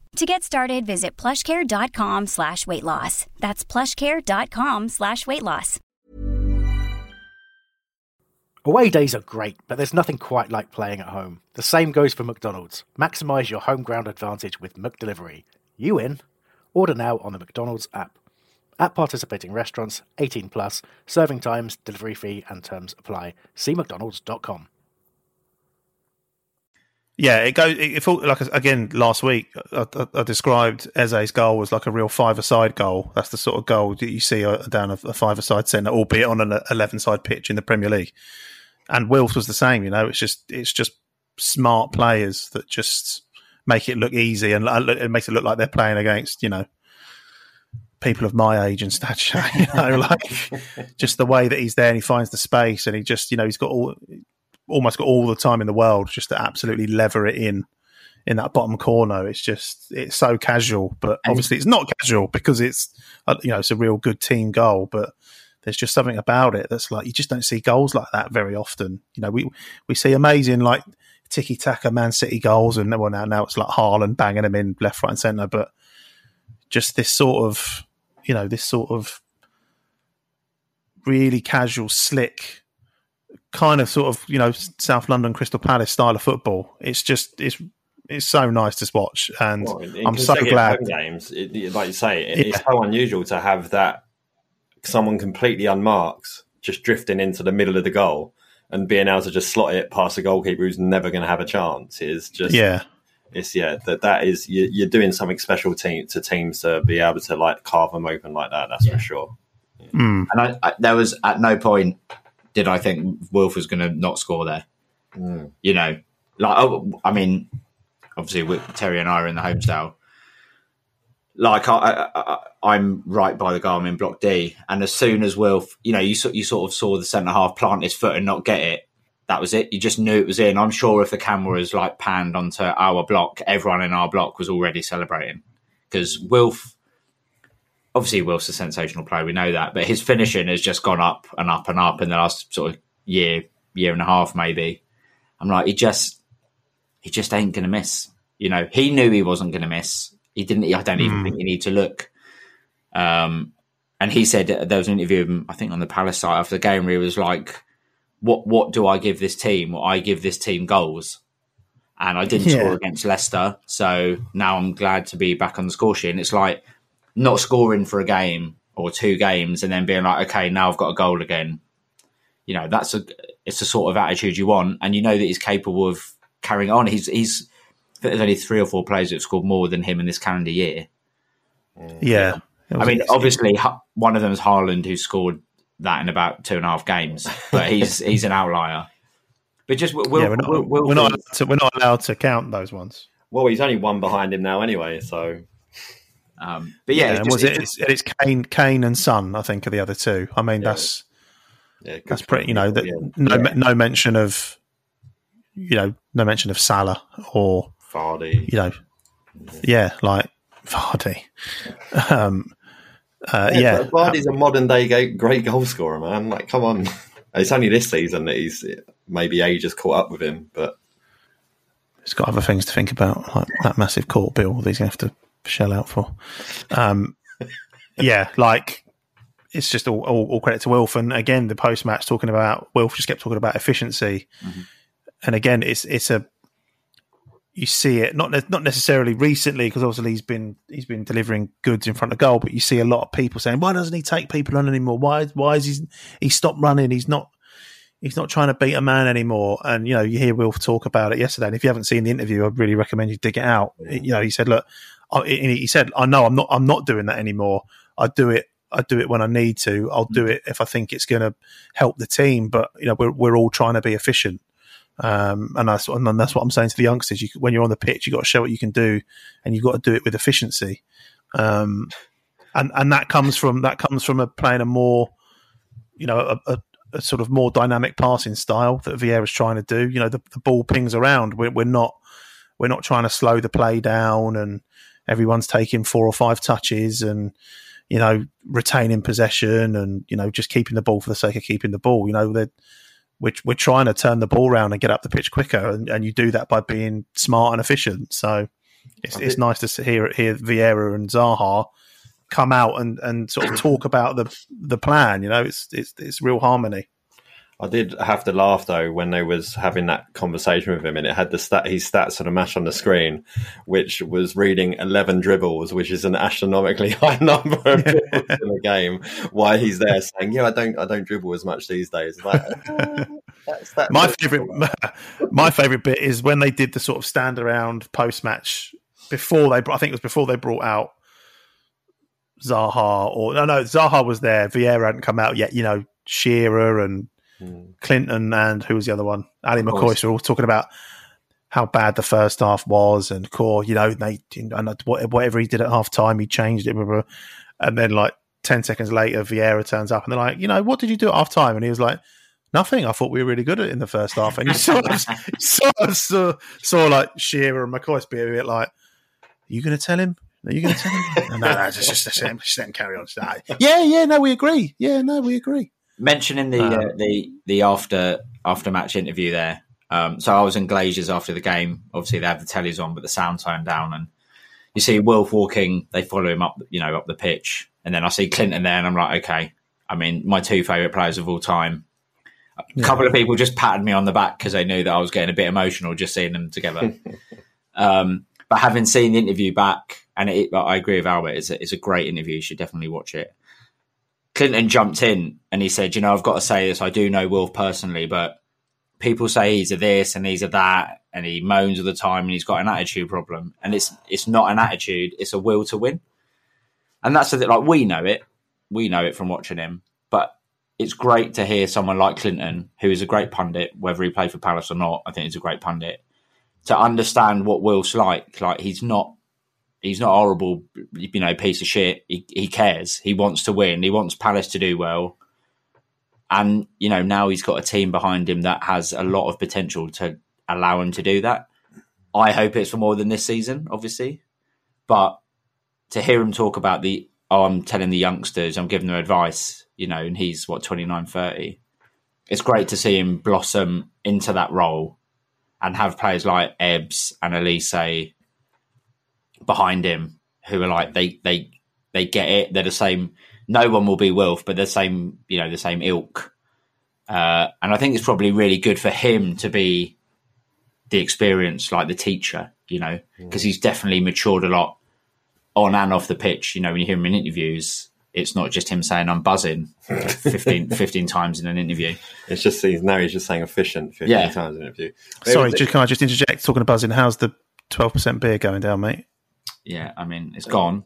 Speaker 6: To get started, visit plushcare.com slash weight loss. That's plushcare.com slash weight loss.
Speaker 1: Away days are great, but there's nothing quite like playing at home. The same goes for McDonald's. Maximise your home ground advantage with McDelivery. You in? Order now on the McDonald's app. At participating restaurants, 18 plus, serving times, delivery fee, and terms apply. See McDonald's.com.
Speaker 3: Yeah, it goes. It, felt like again last week. I, I, I described Eze's goal was like a real five-a-side goal. That's the sort of goal that you see uh, down a, a five-a-side centre, albeit on an eleven-side pitch in the Premier League. And Wilf was the same. You know, it's just it's just smart players that just make it look easy and uh, it makes it look like they're playing against you know people of my age and stature. You know, like just the way that he's there and he finds the space and he just you know he's got all almost got all the time in the world just to absolutely lever it in in that bottom corner. It's just it's so casual, but obviously it's not casual because it's uh, you know it's a real good team goal, but there's just something about it that's like you just don't see goals like that very often. You know, we we see amazing like tiki taka Man City goals, and well now now it's like Haaland banging them in left, right, and centre, but just this sort of you know this sort of really casual, slick kind of sort of you know South London Crystal Palace style of football. It's just it's it's so nice to watch, and
Speaker 2: Well, in
Speaker 3: I'm so glad.
Speaker 2: games, it, it- like you say, it, it's so unusual to have that someone completely unmarked just drifting into the middle of the goal and being able to just slot it past a goalkeeper who's never going to have a chance is just
Speaker 3: Yeah,
Speaker 2: it's yeah that that is you, you're doing something special team to teams to be able to like carve them open like that. That's for sure.
Speaker 3: Mm.
Speaker 4: and I, I, there was at no point did I think Wilf was going to not score there. Mm. You know, like oh, I mean, obviously with Terry and I are in the homestyle. Like I, I, I'm right by the goal. I'm in block D, and as soon as Wilf, you know, you you sort of saw the centre half plant his foot and not get it. That was it. You just knew it was in. I'm sure if the camera was like panned onto our block, everyone in our block was already celebrating because Wilf obviously Wilf's a sensational player, we know that, but his finishing has just gone up and up and up in the last sort of year, year and a half, maybe. I'm like, he just, he just ain't gonna miss. You know, he knew he wasn't gonna miss. He didn't. I don't even think you need to look. Um, and he said there was an interview, him, I think, on the Palace site after the game where he was like, "What, what do I give this team? Well, I give this team goals." And I didn't
Speaker 3: Yeah.
Speaker 4: score against Leicester, so now I'm glad to be back on the score sheet. And it's like not scoring for a game or two games and then being like, okay, now I've got a goal again. You know, that's a it's the sort of attitude you want, and you know that he's capable of carrying on. He's he's I think there's only three or four players that have scored more than him in this calendar year.
Speaker 3: yeah.
Speaker 4: I mean, obviously, Ha- one of them is Haaland, who scored that in about two and a half games, but he's he's an outlier. But just Will,
Speaker 3: yeah, we're not,
Speaker 4: Will, Will,
Speaker 3: we're not to, we're not allowed to count those ones.
Speaker 2: Well, he's only one behind him now anyway, so
Speaker 4: Um, but yeah,
Speaker 3: Yeah,
Speaker 4: it just-
Speaker 3: was
Speaker 4: it
Speaker 3: it?
Speaker 4: just-
Speaker 3: It's, it's Kane, Kane and Son. I think are the other two. I mean, that's
Speaker 2: Yeah,
Speaker 3: that's pretty. You know, that,
Speaker 2: yeah.
Speaker 3: no
Speaker 2: Yeah.
Speaker 3: no mention of you know no mention of Salah or
Speaker 2: Vardy.
Speaker 3: you know yeah like Vardy. Um, uh, yeah,
Speaker 2: Vardy's a modern day great goal scorer, man. Like, come on. It's only this season that he's maybe age has caught up with him, but
Speaker 3: he's got other things to think about, like that massive court bill that he's going to have to shell out for. Um, yeah, like it's just all, all, all credit to Wilf. And again, the post match talking about Wilf just kept talking about efficiency. And again, it's it's a you see it not not necessarily recently because obviously he's been he's been delivering goods in front of goal, but you see a lot of people saying, "Why doesn't he take people on anymore? Why why is he he stopped running? He's not." He's not trying to beat a man anymore, and you know you hear Wilf talk about it yesterday. And if you haven't seen the interview, I'd really recommend you dig it out. You know, he said, "Look, I, he he said, I know I'm not I'm not doing that anymore. I do it I do it when I need to. I'll do it if I think it's going to help the team. But you know, we're we're all trying to be efficient, um, and that's and that's what I'm saying to the youngsters. You, when you're on the pitch, you have got to show what you can do, and you've got to do it with efficiency. Um, and and that comes from that comes from a playing a more, you know, a, a, a sort of more dynamic passing style that Vieira's trying to do. You know, the, the ball pings around. We're, we're not we're not trying to slow the play down, and everyone's taking four or five touches, and you know, retaining possession, and you know, just keeping the ball for the sake of keeping the ball. You know, that we're we're trying to turn the ball around and get up the pitch quicker, and, and you do that by being smart and efficient. So it's it's nice to hear hear Vieira and Zaha come out and, and sort of talk about the the plan. You know, it's it's it's real harmony.
Speaker 2: I did have to laugh though when they was having that conversation with him, and it had the stat his stats on a match on the screen, which was reading eleven dribbles, which is an astronomically high number of dribbles in a game. Why he's there saying, "Yeah, I don't, I don't dribble as much these days." Like, uh, that's that.
Speaker 3: My favorite my favorite bit is when they did the sort of stand around post match before they. I think it was before they brought out Zaha or no, no, Zaha was there. Vieira hadn't come out yet. You know, Shearer and Clinton and who was the other one?
Speaker 4: Ally
Speaker 3: McCoist. Were all talking about how bad the first half was and core. You know, they and whatever he did at half time, he changed it. Blah, blah, blah. And then like ten seconds later, Vieira turns up and they're like, you know, what did you do at half time? And he was like. Nothing. I thought we were really good at it in the first half, and you sort of, sort of saw, saw like Shearer and McCoist be a bit like, "Are you going to tell him? Are you going to tell him?" no, no, just just, just, let him, just let him carry on. "Ah, yeah, yeah, no, we agree. Yeah, no, we agree.
Speaker 4: Mentioning the
Speaker 3: Um,
Speaker 4: uh, the the after after match interview there. Um, so I was in Glazers after the game. Obviously, they have the tellies on, but the sound turned down, and you see Wilf walking. They follow him up, you know, up the pitch, and then I see Clinton there, and I'm like, okay. I mean, my two favorite players of all time. A couple of people just patted me on the back because they knew that I was getting a bit emotional just seeing them together. um, but having seen the interview back, and it, I agree with Albert, it's a, it's a great interview. You should definitely watch it. Clinton jumped in and he said, "You know, I've got to say this. I do know Wilf personally, but people say he's a this and he's a that, and he moans all the time, and he's got an attitude problem. And it's it's not an attitude; it's a will to win. And that's the thing. Like we know it, we know it from watching him. But it's great to hear someone like Clinton, who is a great pundit, whether he played for Palace or not. I think he's a great pundit to understand what Wilf's like. Like he's not he's not horrible, you know, piece of shit. He, he cares. He wants to win. He wants Palace to do well. And, you know, now he's got a team behind him that has a lot of potential to allow him to do that. I hope it's for more than this season, obviously. But to hear him talk about the, oh, I'm telling the youngsters, I'm giving them advice, you know, and he's, what, 29, 30. It's great to see him blossom into that role and have players like Ebbs and Olise behind him who are like they they they get it. They're the same. No one will be Wilf, but they're the same. You know, the same ilk. Uh, and I think it's probably really good for him to be the experience, like the teacher. You know, because he's definitely matured a lot on and off the pitch. You know, when you hear him in interviews, it's not just him saying "I'm buzzing" 15, 15 times in an interview.
Speaker 2: It's just he's now he's just saying efficient 15
Speaker 4: Yeah.
Speaker 2: times in an interview.
Speaker 3: Sorry, just, can I just interject? Talking of buzzing, how's the twelve percent beer going down, mate?
Speaker 4: Yeah, I mean, it's gone.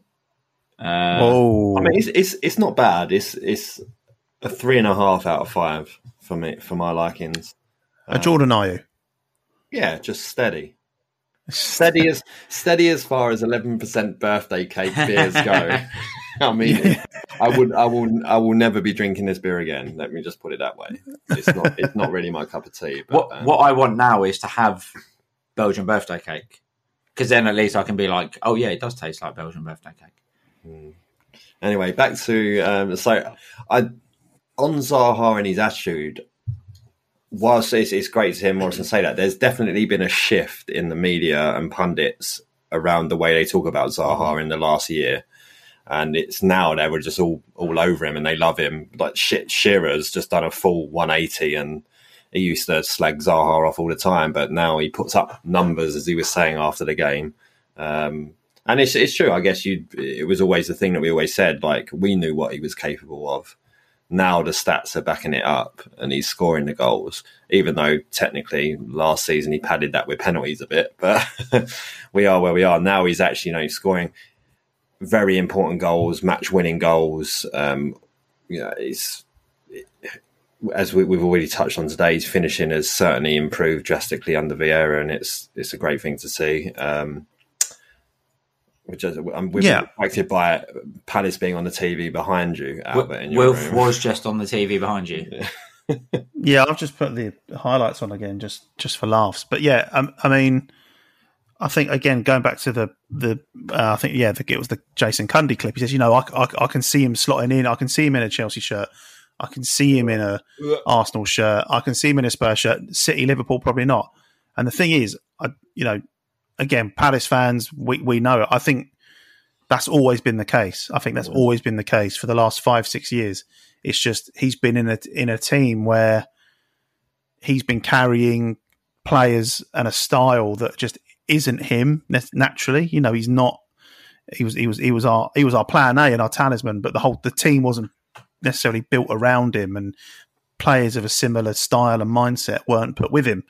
Speaker 4: Uh,
Speaker 3: oh,
Speaker 2: I mean, it's, it's it's not bad. It's it's a three and a half out of five for me for my likings.
Speaker 3: a Jordan, are you?
Speaker 2: Yeah, just steady. steady as steady as far as eleven percent birthday cake beers go. I mean, I would, I will, I will never be drinking this beer again. Let me just put it that way. It's not, it's not really my cup of tea. But,
Speaker 4: What
Speaker 2: um,
Speaker 4: what I want now is to have Belgian birthday cake, because then at least I can be like, oh yeah, it does taste like Belgian birthday cake.
Speaker 2: anyway, back to um, so I on Zaha and his attitude. Whilst it's, it's great to hear Morrison say that, there's definitely been a shift in the media and pundits around the way they talk about Zaha in the last year. And it's now they were just all all over him and they love him. Like shit, Shearer's just done a full 180 and he used to slag Zaha off all the time, but now he puts up numbers as he was saying after the game. Um, and it's it's true. I guess you. It was always the thing that we always said. Like we knew what he was capable of. Now the stats are backing it up, and he's scoring the goals. Even though technically last season he padded that with penalties a bit, but we are where we are now. He's actually you know scoring very important goals, match winning goals. Um, you know, it's as we, we've already touched on today, his finishing has certainly improved drastically under Vieira, and it's it's a great thing to see. Um, which is, um, we've
Speaker 3: Yeah.
Speaker 2: been impacted by Palace being on the TV behind you, Albert. In your
Speaker 4: Wilf
Speaker 2: room.
Speaker 4: was just on the TV behind you.
Speaker 3: Yeah, I've just put the highlights on again, just just for laughs. But yeah, um, I mean, I think again going back to the the uh, I think yeah, the, it was the Jason Cundy clip. He says, you know, I, I, I can see him slotting in. I can see him in a Chelsea shirt. I can see him in a Arsenal shirt. I can see him in a Spurs shirt. City, Liverpool, probably not. And the thing is, I you know, again, Palace fans, we we know it. I think that's always been the case. I think that's always been the case for the last five, six years. It's just he's been in a in a team where he's been carrying players and a style that just isn't him naturally. You know, he's not. He was he was he was our he was our plan A and our talisman, but the whole the team wasn't necessarily built around him, and players of a similar style and mindset weren't put with him.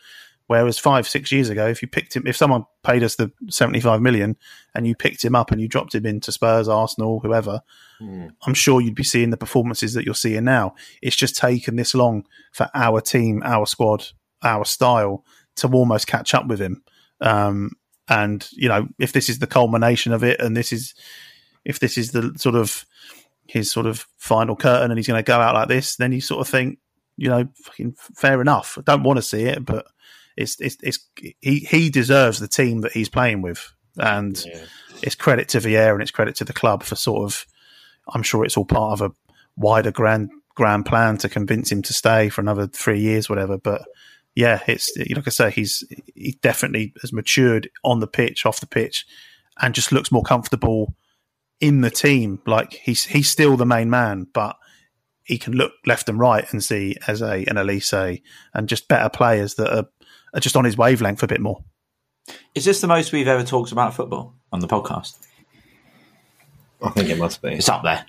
Speaker 3: Whereas five six years ago, if you picked him, if someone paid us the seventy five million and you picked him up and you dropped him into Spurs, Arsenal, whoever, I'm sure you'd be seeing the performances that you're seeing now. It's just taken this long for our team, our squad, our style to almost catch up with him. Um, and you know, if this is the culmination of it, and this is if this is the sort of his sort of final curtain, and he's going to go out like this, then you sort of think, you know, fucking fair enough. I don't want to see it, but it's it's, it's he he deserves the team that he's playing with, and it's credit to Vieira and it's credit to the club for sort of. I'm sure it's all part of a wider grand grand plan to convince him to stay for another three years, whatever. But yeah, it's like I say, he's he definitely has matured on the pitch, off the pitch, and just looks more comfortable in the team. Like he's he's still the main man, but he can look left and right and see as a an Olise and just better players that are, are just on his wavelength a bit more.
Speaker 4: Is this the most we've ever talked about football on the podcast?
Speaker 2: I think it must be.
Speaker 4: It's up there.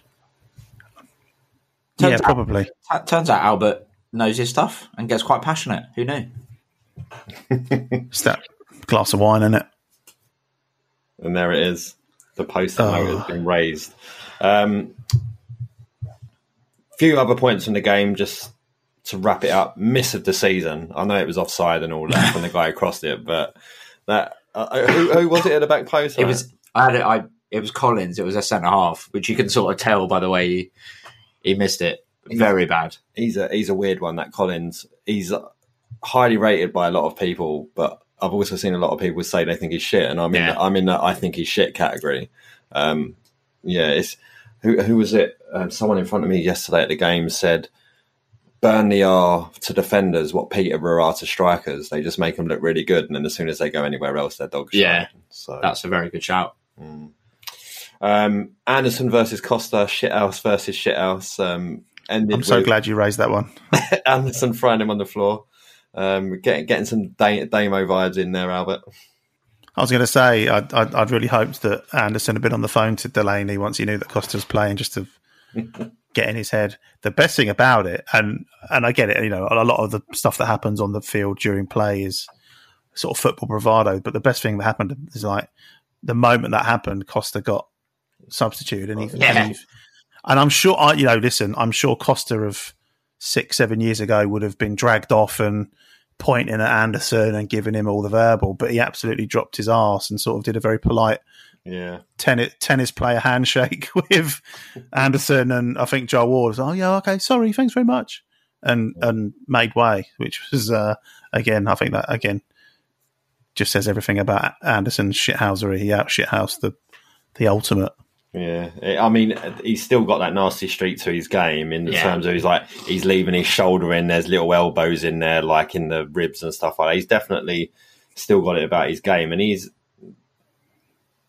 Speaker 3: yeah,
Speaker 4: Turns out-
Speaker 3: probably.
Speaker 4: T- turns out Albert knows his stuff and gets quite passionate. Who knew?
Speaker 3: It's that glass of wine in it.
Speaker 2: and there it is. The post-it
Speaker 3: Oh.
Speaker 2: note has been raised. Um, few other points from the game, just to wrap it up. Miss of the season. I know it was offside and all that when the guy who crossed it, but that uh, who, who was it at the back post?
Speaker 4: It was. I had it. I. It was Collins. It was a centre half, which you can sort of tell by the way he, he missed it. Very bad.
Speaker 2: he's a he's a weird one. That Collins. He's highly rated by a lot of people, but I've also seen a lot of people say they think he's shit, and I'm in the, I'm in that I think he's shit category. Um, yeah, it's who who was it? Um, someone in front of me yesterday at the game said Burnley are to defenders what Peterborough are to strikers. They just make them look really good, and then as soon as they go anywhere else, they're dog shit.
Speaker 4: Yeah.
Speaker 2: So
Speaker 4: That's a very good shout.
Speaker 2: um, Andersen versus Costa, shithouse versus shithouse. Um, ended
Speaker 3: I'm so
Speaker 2: with-
Speaker 3: glad you raised that one.
Speaker 2: Andersen throwing him on the floor. Um, getting getting some da- Damo vibes in there, Albert.
Speaker 3: I was going to say I'd, I'd, I'd really hoped that Andersen had been on the phone to Delaney once he knew that Costa was playing, just to get in his head. The best thing about it, and and I get it, you know, a lot of the stuff that happens on the field during play is sort of football bravado. But the best thing that happened is like the moment that happened, Costa got substituted, and he,
Speaker 4: Yeah.
Speaker 3: and, he- and I'm sure, I, you know, listen, I'm sure Costa of six, seven years ago would have been dragged off and pointing at Andersen and giving him all the verbal, but he absolutely dropped his arse and sort of did a very polite
Speaker 2: Yeah.
Speaker 3: tennis tennis player handshake with Andersen and I think Joel Ward was, oh yeah, okay, sorry, thanks very much, and and made way, which was uh, again, I think that again just says everything about Andersen's shithousery. He out shithoused the the ultimate.
Speaker 2: Yeah, I mean, he's still got that nasty streak to his game in
Speaker 4: Yeah.
Speaker 2: terms of he's like he's leaving his shoulder in. There's little elbows in there, like in the ribs and stuff like that. He's definitely still got it about his game, and he's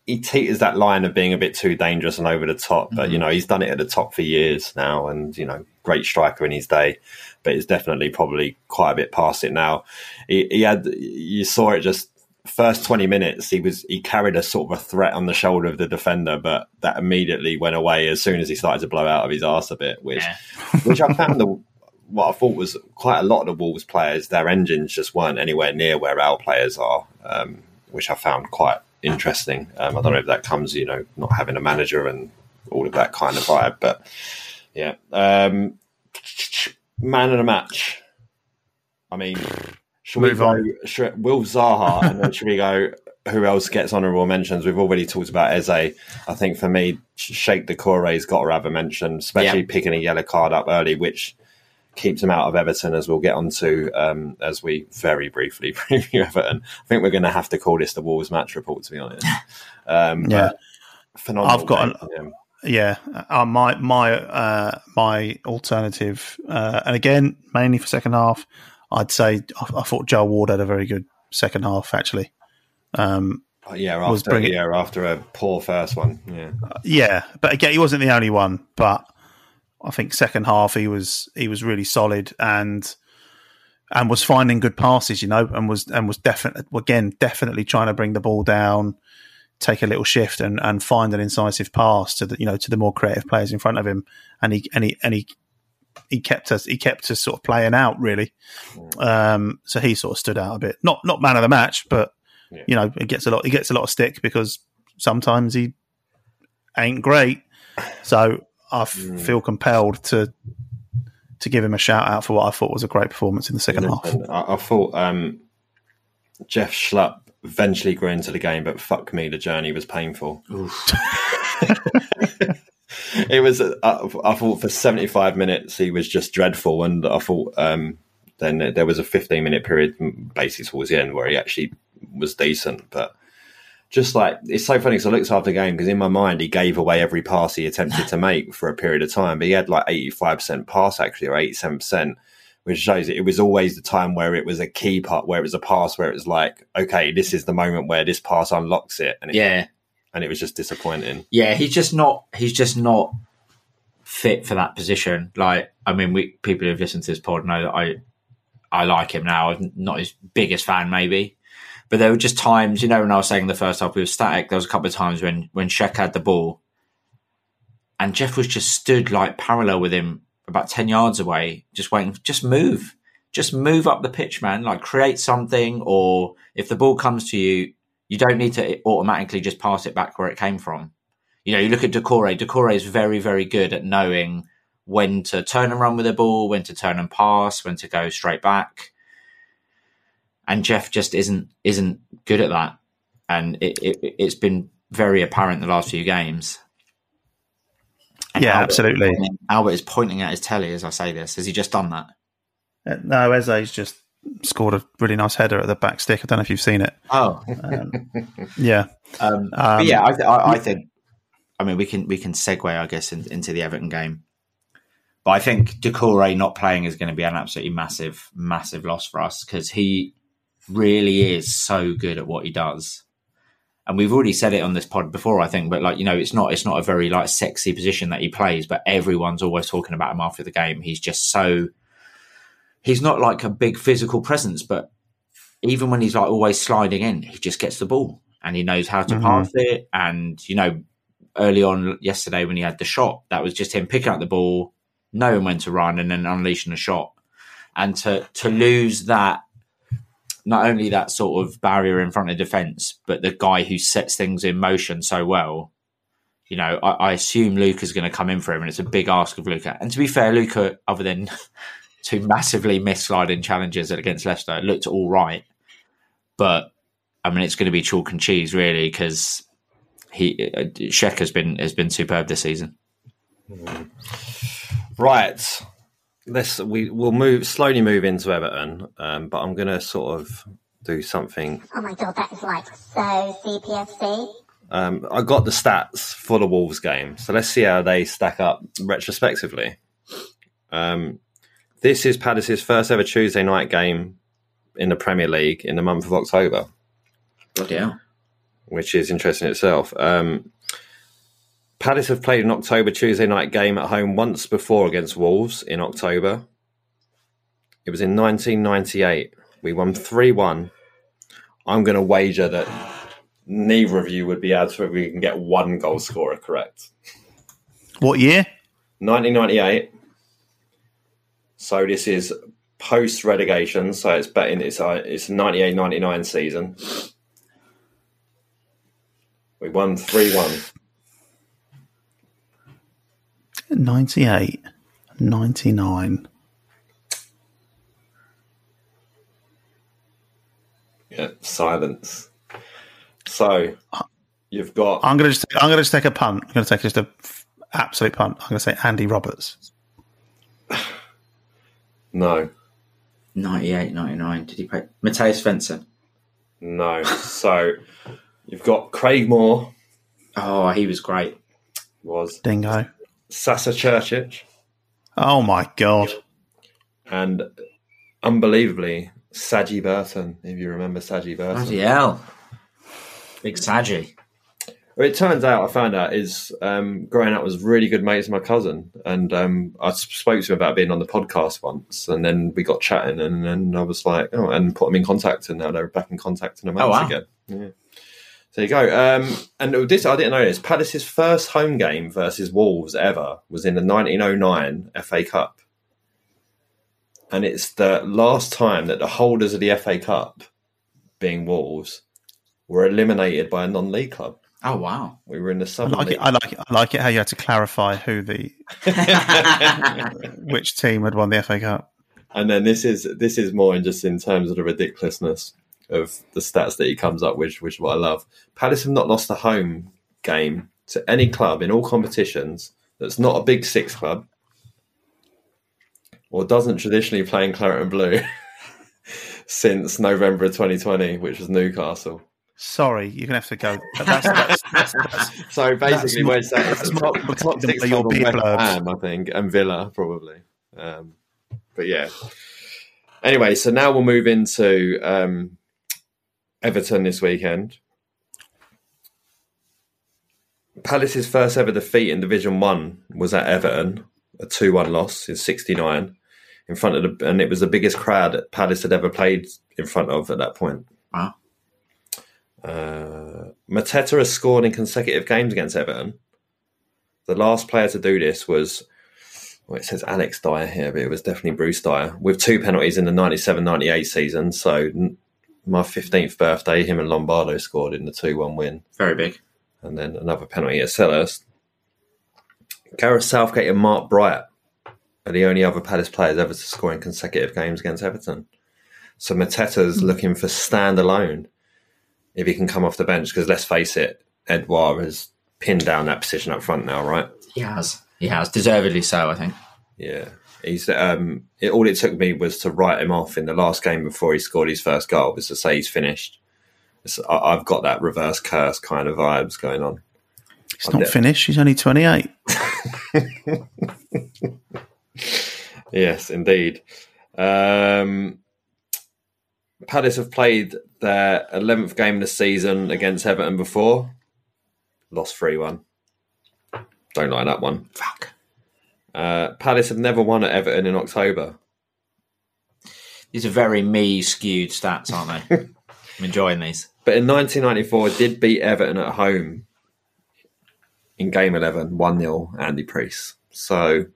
Speaker 2: he teeters that line of being a bit too dangerous and over the top. But you mm-hmm. know, he's done it at the top for years now, and you know, great striker in his day. But he's definitely probably quite a bit past it now. He, he had you saw it just first 20 minutes he was he carried a sort of a threat on the shoulder of the defender but that immediately went away as soon as he started to blow out of his arse a bit which
Speaker 4: Yeah.
Speaker 2: which i found the what i thought was quite a lot of the wolves players their engines just weren't anywhere near where our players are um, which i found quite interesting um, i don't know if that comes you know not having a manager and all of that kind of vibe but yeah um, man of the match i mean should we go
Speaker 3: on.
Speaker 2: should, Will Zaha and then should we go who else gets honourable mentions? We've already talked about Eze. I think for me, Cheick Doucouré's got to have a mention, especially
Speaker 4: Yeah.
Speaker 2: picking a yellow card up early, which keeps him out of Everton, as we'll get onto um, as we very briefly preview Everton. I think we're going to have to call this the Wolves match report, to be honest. Um,
Speaker 3: Yeah.
Speaker 2: phenomenal.
Speaker 3: I've got an- Yeah, uh, my my uh, my alternative, uh, and again mainly for second half, I'd say I, I thought Joel Ward had a very good second half actually. Um,
Speaker 2: Oh, yeah,
Speaker 3: was
Speaker 2: after
Speaker 3: bringing-
Speaker 2: yeah, after a poor first one. Yeah,
Speaker 3: yeah, but again, he wasn't the only one. But I think second half he was he was really solid and and was finding good passes, you know, and was and was definitely again definitely trying to bring the ball down, take a little shift and and find an incisive pass to the you know to the more creative players in front of him, and he and he and he he kept us he kept us sort of playing out really. Um, so he sort of stood out a bit, not not man of the match, but
Speaker 2: Yeah.
Speaker 3: you know, he gets a lot he gets a lot of stick because sometimes he ain't great. So I f- feel compelled to to give him a shout out for what I thought was a great performance in the second half.
Speaker 2: And I, I thought um, Jeff Schlupp eventually grew into the game, but fuck me, the journey was painful. it was. uh, I, thought for seventy five minutes he was just dreadful, and I thought um, then there was a fifteen minute period, basically towards the end, where he actually was decent, but. Just like it's so funny because I looked after the game because in my mind he gave away every pass he attempted to make for a period of time, but he had like eighty five percent pass actually or eighty seven percent, which shows it, it was always the time where it was a key part where it was a pass where it was like okay this is the moment where this pass unlocks it and it,
Speaker 4: Yeah,
Speaker 2: and it was just disappointing.
Speaker 4: yeah. He's just not. He's just not fit for that position. Like, I mean, we people who've listened to this pod know that I I like him now. I'm not his biggest fan, maybe, but there were just times, you know, when I was saying the first half we were static. There was a couple of times when when Cheick had the ball, and Jeff was just stood like parallel with him, about ten yards away, just waiting. Just move, just move up the pitch, man. Like create something, or if the ball comes to you, you don't need to automatically just pass it back where it came from. You know, you look at Doucouré. Doucouré is very, very good at knowing when to turn and run with the ball, when to turn and pass, when to go straight back. And Jeff just isn't isn't good at that, and it, it it's been very apparent the last few games. And
Speaker 3: Yeah,
Speaker 4: Albert-
Speaker 3: absolutely.
Speaker 4: Albert is pointing at his telly as I say this. Has he just done that?
Speaker 3: Uh, No, Eze's just scored a really nice header at the back stick. I don't know if you've seen it.
Speaker 4: Oh,
Speaker 3: Yeah,
Speaker 4: Um, but
Speaker 3: Um,
Speaker 4: yeah, I, th- I, I think. I mean, we can we can segue, I guess, in, into the Everton game. But I think Doucouré not playing is going to be an absolutely massive, massive loss for us because he really is so good at what he does. And we've already said it on this pod before, I think. But like, you know, it's not it's not a very like sexy position that he plays, but everyone's always talking about him after the game. He's just so. He's not like a big physical presence, but even when he's like always sliding in, he just gets the ball and he knows how to
Speaker 3: Mhm.
Speaker 4: pass it. And you know, early on yesterday when he had the shot, that was just him picking up the ball, knowing when to run, and then unleashing a shot. And to to lose that, not only that sort of barrier in front of defence, but the guy who sets things in motion so well. You know, I, I assume Luka's going to come in for him, and it's a big ask of Luka. And to be fair, Luka, other than two massively missed sliding challenges against Leicester. It looked all right, but I mean, it's going to be chalk and cheese really because he uh, Cheick has been has been superb this season.
Speaker 2: Right. Let's we will move slowly move into Everton, um, but I'm going to sort of do something.
Speaker 7: Oh my god, that is like so CPFC.
Speaker 2: Um, I got the stats for the Wolves game, so let's see how they stack up retrospectively. Um, this is Palace's first ever Tuesday night game in the Premier League in the month of October,
Speaker 4: Bloody hell.
Speaker 2: which is interesting itself. Um, Palace have played an October Tuesday night game at home once before against Wolves in October. It was in 1998. We won 3 1. I'm going to wager that neither of you would be able to we can get one goal scorer correct.
Speaker 3: What year?
Speaker 2: 1998. So this is post relegation. So it's betting it's uh, it's 98 99 season. We won 3 1.
Speaker 3: 98, 99.
Speaker 2: Yeah, silence. So you've got
Speaker 3: I'm gonna just I'm gonna just take a punt. I'm gonna take just a f- absolute punt. I'm gonna say Andy Roberts.
Speaker 2: no,
Speaker 4: 98, 99. Did he play? Mathias Svensson.
Speaker 2: no. so you've got Craig Moore
Speaker 4: Oh, he was great.
Speaker 2: was
Speaker 3: Dingo.
Speaker 2: Sasa Curcic
Speaker 3: Oh my god.
Speaker 2: and unbelievably Sagi Burton. If you remember Sagi Burton.
Speaker 4: Bloody hell. Big Sagi.
Speaker 2: Well, it turns out I found out is um, growing up was really good mates with my cousin, and um, I spoke to him about being on the podcast once, and then we got chatting, and then I was like, oh, and put them in contact, and now they're back in contact and I'm
Speaker 4: Oh, wow.
Speaker 2: again. Yeah. There you go. Um, and this I didn't know this. Palace's first home game versus Wolves ever was in the 1909 FA Cup, and it's the last time that the holders of the FA Cup, being Wolves, were eliminated by a non-league club.
Speaker 4: Oh, wow.
Speaker 2: We were in the
Speaker 3: I like
Speaker 2: League.
Speaker 3: it. I like it. I like it how you had to clarify who the which team had won the FA Cup.
Speaker 2: And then this is this is more in just in terms of the ridiculousness of the stats that he comes up with, which is what I love. Palace have not lost a home game to any club in all competitions that's not a big six club or doesn't traditionally play in claret and blue since November of 2020, which was Newcastle.
Speaker 3: Sorry, you're gonna have to go. That's, that's, that's,
Speaker 2: So basically, we're saying it's
Speaker 3: that's
Speaker 2: the
Speaker 3: not
Speaker 2: top, top six
Speaker 3: your beer.
Speaker 2: Ham, I think, and Villa probably. Um, but yeah. Anyway, so now we'll move into um, Everton this weekend. Palace's first ever defeat in Division One was at Everton, a two-one loss in '69, in front of the, and it was the biggest crowd that Palace had ever played in front of at that point.
Speaker 4: Wow.
Speaker 2: Uh, Mateta has scored in consecutive games against Everton. The last player to do this was, well, it says Alex Dyer here, but it was definitely Bruce Dyer with two penalties in the 97 98 season. So, my 15th birthday, him and Lombardo scored in the 2 1 win,
Speaker 4: Very big.
Speaker 2: and then another penalty at Selhurst. Gareth Southgate and Mark Bright are the only other Palace players ever to score in consecutive games against Everton. So, Mateta's looking for standalone if he can come off the bench, because let's face it, Edouard has pinned down that position up front now, right?
Speaker 4: He has. He has. Deservedly so, I think.
Speaker 2: Yeah, he's um. It, all it took me was to write him off in the last game before he scored his first goal, was to say he's finished. It's, I, I've got that reverse curse kind of vibes going on.
Speaker 3: He's not finished. He's only 28.
Speaker 2: Yes, indeed. Um, Palace have played their eleventh game of the season against Everton before, lost three one. Don't like that one.
Speaker 4: Fuck.
Speaker 2: Uh, Palace have never won at Everton in October.
Speaker 4: These are very me skewed stats, aren't they? I'm enjoying these.
Speaker 2: But in 1994, did beat Everton at home in game 11, 1 0, Andy Preece. So,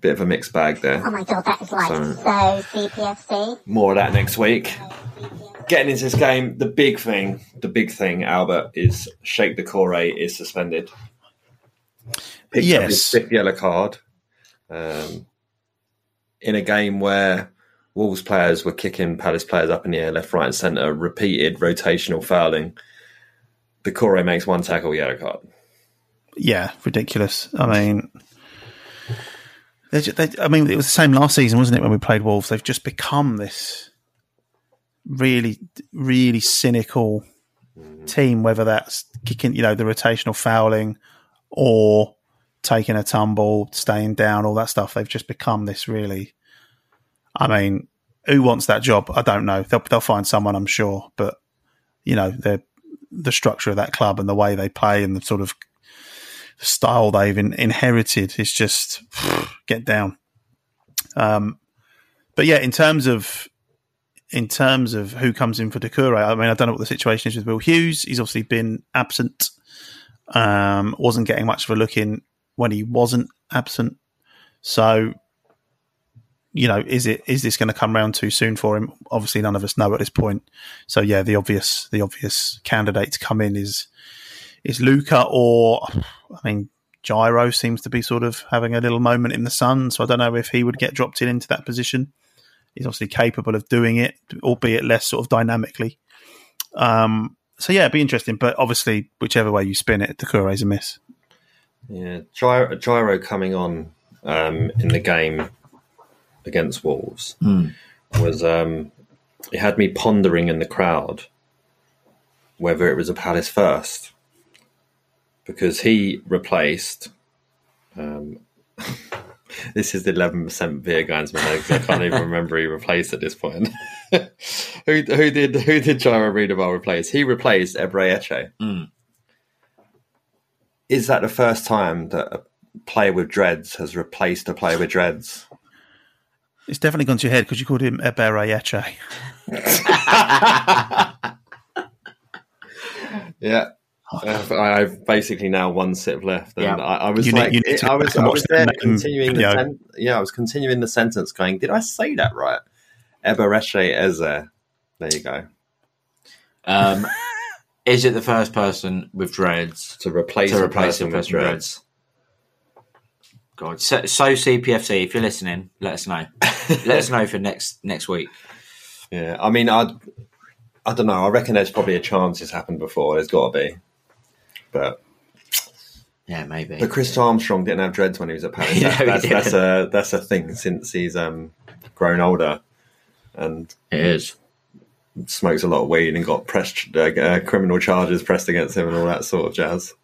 Speaker 2: bit of a mixed bag there.
Speaker 7: Oh my god, that is like
Speaker 2: So-
Speaker 7: so CPFC.
Speaker 2: More of that next week. Getting into this game, the big thing, the big thing, Albert, is Cheick Doucouré is suspended. Picked
Speaker 3: Yes.
Speaker 2: fifth yellow card. Um, in a game where Wolves players were kicking Palace players up in the air, left, right, and centre, repeated rotational fouling. Doucouré makes one tackle, yellow card.
Speaker 3: Yeah, ridiculous. I mean, they, I mean, it was the same last season, wasn't it? When we played Wolves, they've just become this really, really cynical team. Whether that's kicking, you know, the rotational fouling, or taking a tumble, staying down, all that stuff. They've just become this really. I mean, who wants that job? I don't know. They'll they'll find someone, I'm sure, but you know, the the structure of that club and the way they play and the sort of style they've in, inherited is just get down. Um, but yeah, in terms of in terms of who comes in for Doucouré, I mean, I don't know what the situation is with Will Hughes. He's obviously been absent. Um, wasn't getting much of a look in when he wasn't absent. So, you know, is it is this going to come round too soon for him? Obviously, none of us know at this point. So, yeah, the obvious the obvious candidate to come in is is Luka or I mean Jairo seems to be sort of having a little moment in the sun. So I don't know if he would get dropped in into that position. He's obviously capable of doing it, albeit less sort of dynamically. Um, so yeah, it'd be interesting. But obviously, whichever way you spin it, Doucouré's a miss.
Speaker 2: Yeah, Jairo, Jairo coming on um, in the game against Wolves was um, it had me pondering in the crowd whether it was a Palace first because he replaced. Um, this is the eleven percent beer guys man. I can't even remember he replaced at this point. who who did who did Jairo Riedewald replace? He replaced Ebre Eche.
Speaker 4: Mm.
Speaker 2: Is that the first time that a player with dreads has replaced a player with dreads?
Speaker 3: It's definitely gone to your head because you called him Ebere Eche.
Speaker 2: Yeah. Uh, I've basically now one sip left, and
Speaker 4: Yeah.
Speaker 2: I, I was
Speaker 3: You
Speaker 2: like,
Speaker 3: need
Speaker 2: it- I was, I was there continuing the, sen- yeah, I was continuing the sentence, going, did I say that right? Eberechi Eze. There you go.
Speaker 4: Um, is it the first person with dreads
Speaker 2: To replace
Speaker 4: to replace the
Speaker 2: with
Speaker 4: person with
Speaker 2: dreads.
Speaker 4: dreads? God, so, so CPFC, if you're listening, let us know. let us know for next next week.
Speaker 2: Yeah, I mean, I, I don't know. I reckon there's probably a chance it's happened before. There's got to be, but
Speaker 4: Yeah, maybe.
Speaker 2: but Chris Armstrong didn't have dreads when he was at Paris.
Speaker 4: No,
Speaker 2: That- that's, that's a that's a thing since he's um grown older, and
Speaker 4: it is.
Speaker 2: smokes a lot of weed and got pressed uh, uh, criminal charges pressed against him and all that sort of jazz.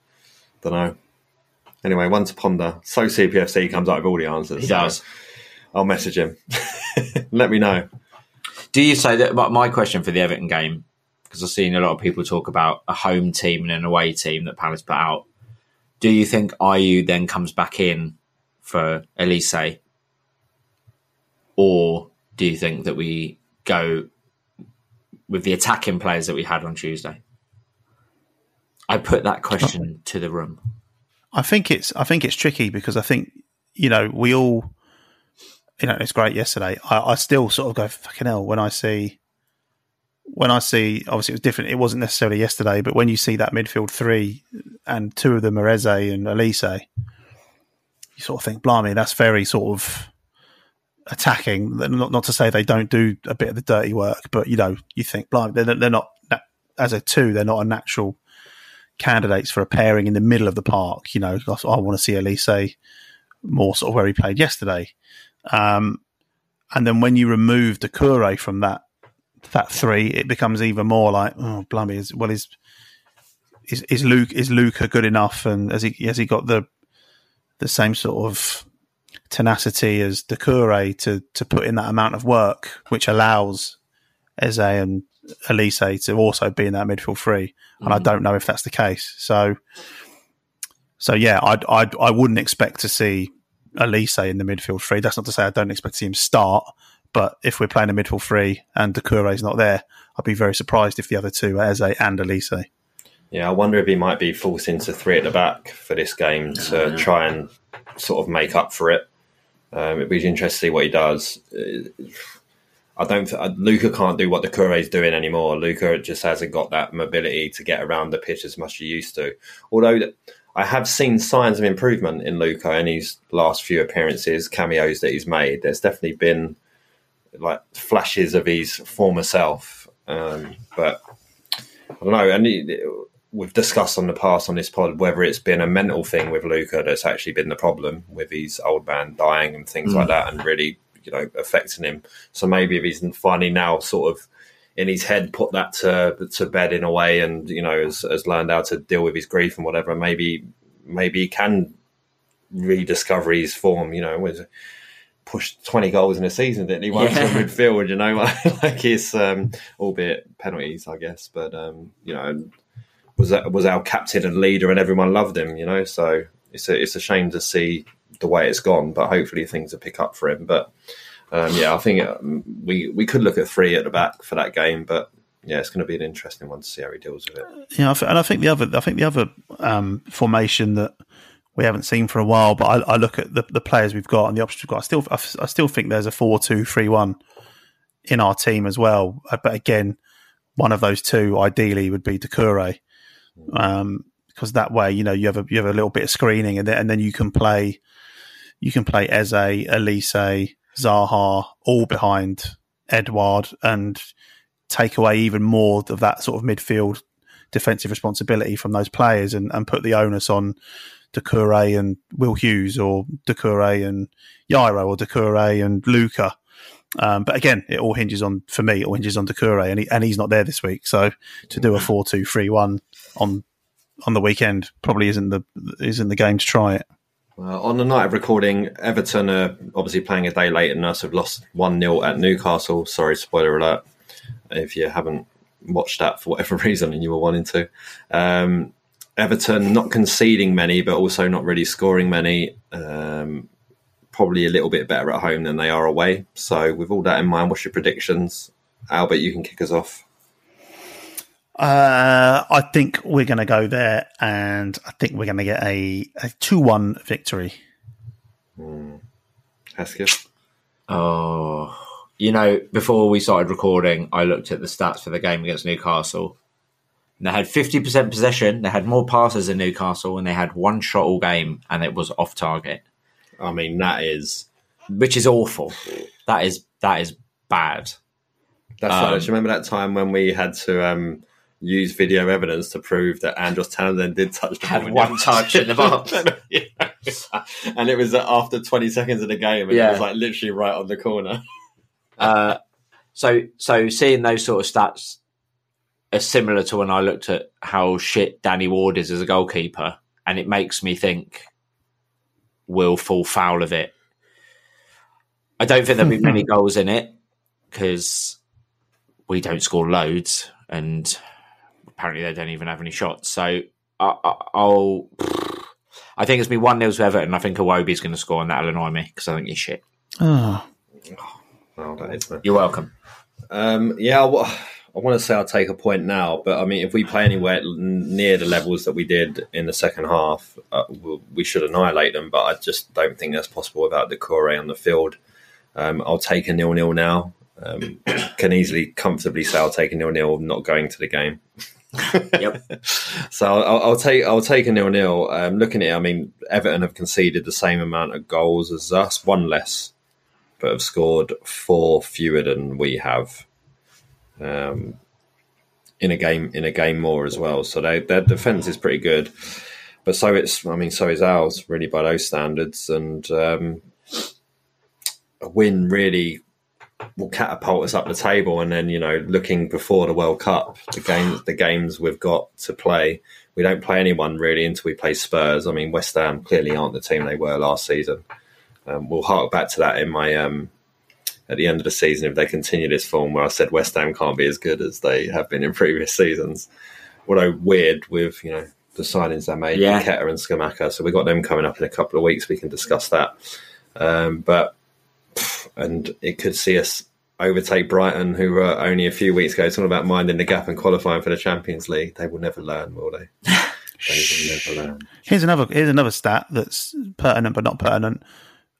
Speaker 2: Don't know. Anyway, one to ponder. So CPFC comes out with all the answers.
Speaker 4: He
Speaker 2: so
Speaker 4: does.
Speaker 2: I'll message him. Let me know.
Speaker 4: Do you say that? But my question for the Everton game, because I've seen a lot of people talk about a home team and an away team that Palace put out. Do you think Ayew then comes back in for Olise, or do you think that we go with the attacking players that we had on Tuesday? I put that question to the room.
Speaker 3: I think it's I think it's tricky because I think you know we all you know it's great yesterday. I, I still sort of go fucking hell when I see when I see obviously it was different. It wasn't necessarily yesterday, but when you see that midfield three and two of them are Eze and Olise, you sort of think, blimey, that's very sort of attacking. Not not to say they don't do a bit of the dirty work, but you know you think, blimey, they're, they're not as a two, they're not a natural candidates for a pairing in the middle of the park. You know, I, want to see Olise more sort of where he played yesterday. Um, and then when you remove the Doucouré from that that three, it becomes even more like, oh, blimey, is, well, is is is Luke is Luka good enough, and has he has he got the the same sort of tenacity as Doucouré to to put in that amount of work, which allows Eze and Olise to also be in that midfield three, and I mm-hmm. don't know if that's the case. So, so yeah, I'd, I'd I wouldn't expect to see Olise in the midfield three. That's not to say I don't expect to see him start, but if we're playing a midfield three and Doucouré is not there, I'd be very surprised if the other two are Eze and Olise.
Speaker 2: Yeah, I wonder if he might be forced into three at the back for this game to try and sort of make up for it. Um, it'd be interesting to see what he does. Uh, I don't. Th- Luka can't do what Doucouré's doing anymore. Luka just hasn't got that mobility to get around the pitch as much as he used to. Although I have seen signs of improvement in Luka in his last few appearances, cameos that he's made. There's definitely been like flashes of his former self, um, but I don't know. And he, we've discussed on the past on this pod whether it's been a mental thing with Luka that's actually been the problem with his old man dying and things
Speaker 3: Mm.
Speaker 2: like that, and really you know affecting him. So maybe if he's finally now sort of in his head put that to to bed in a way, and you know has, has learned how to deal with his grief and whatever. Maybe maybe he can rediscover his form. You know, was pushed twenty goals in a season, didn't he? Once
Speaker 4: Yeah.
Speaker 2: in midfield, you know, like it's um, albeit penalties, I guess, but um, you know, was was our captain and leader, and everyone loved him. You know, so it's a it's a shame to see the way it's gone, but hopefully things will pick up for him. But um, yeah, I think um, we we could look at three at the back for that game, but yeah, it's going to be an interesting one to see how he deals with it.
Speaker 3: Yeah, and I think the other, I think the other um, formation that we haven't seen for a while, but I, I look at the, the players we've got and the options we've got. I still, I, I still think there's a four-two-three-one in our team as well. Uh, But again, one of those two ideally would be Doucouré, um, because that way, you know, you have a you have a little bit of screening, and then and then you can play, you can play Eze, Olise, Zaha, all behind Edouard, and take away even more of that sort of midfield defensive responsibility from those players and, and put the onus on Doucouré and Will Hughes or Doucouré and Jairo or Doucouré and Luka. Um, but again, it all hinges on for me. It all hinges on Doucouré, and he, and he's not there this week. So to do a four-two-three-one on on the weekend probably isn't the isn't the game to try it.
Speaker 2: Uh, on the night of recording, Everton are obviously playing a day later and us. Have lost 1 0 at Newcastle. Sorry, spoiler alert. If you haven't watched that for whatever reason and you were wanting to. Um, Everton not conceding many, but also not really scoring many. Um, probably a little bit better at home than they are away. So, with all that in mind, what's your predictions? Albert, you can kick us off.
Speaker 3: Uh, I think we're going to go there, and I think we're going to get a, a two-one victory.
Speaker 2: Hesketh?
Speaker 4: Oh, you know, before we started recording, I looked at the stats for the game against Newcastle. And they had 50% possession, they had more passes than Newcastle, and they had one shot all game, and it was off target.
Speaker 2: I mean, that is.
Speaker 4: Which is awful. That is that is bad.
Speaker 2: That's
Speaker 4: Um,
Speaker 2: right. Do you remember that time when we had to um, use video evidence to prove that Andros Townsend did touch the
Speaker 4: Had
Speaker 2: ball?
Speaker 4: one touch in the box.
Speaker 2: And it was after 20 seconds of the game, and
Speaker 4: Yeah.
Speaker 2: it was like literally right on the corner.
Speaker 4: Uh, so so seeing those sort of stats are similar to when I looked at how shit Danny Ward is as a goalkeeper, and it makes me think we'll fall foul of it. I don't think there'll be many goals in it because we don't score loads, and apparently they don't even have any shots. So I, I, I'll. I think it's me one 0 to Everton. I think Iwobi's going to score, and that'll annoy me because I think he's shit.
Speaker 3: Oh,
Speaker 2: Oh, that is
Speaker 4: You're welcome.
Speaker 2: Um, yeah, I wa- I want to say I'll take a point now, but I mean, if we play anywhere near the levels that we did in the second half, uh, we'll, we should annihilate them. But I just don't think that's possible without Doucouré on the field. Um, I'll take a nil nil now. Um, can easily, comfortably say I'll take a nil nil, not going to the game.
Speaker 4: Yep.
Speaker 2: So I'll, I'll take I'll take a nil nil. Um, looking at it, I mean, Everton have conceded the same amount of goals as us, one less, but have scored four fewer than we have. Um, in a game in a game more as well. So they, their defense is pretty good, but so it's I mean so is ours really by those standards, and um, a win really will catapult us up the table. And then you know, looking before the World Cup, the games the games we've got to play, we don't play anyone really until we play Spurs. I mean, West Ham clearly aren't the team they were last season. Um, we'll hark back to that in my um, at the end of the season if they continue this form where I said West Ham can't be as good as they have been in previous seasons. Although weird with you know the signings they made,
Speaker 4: Yeah.
Speaker 2: Ketter and Scamacca. So we got them coming up in a couple of weeks. We can discuss that. Um, but and it could see us overtake Brighton, who were only a few weeks ago talking about minding the gap and qualifying for the Champions League. They will never learn, will they? they will never learn.
Speaker 3: here's another here's another stat that's pertinent but not pertinent.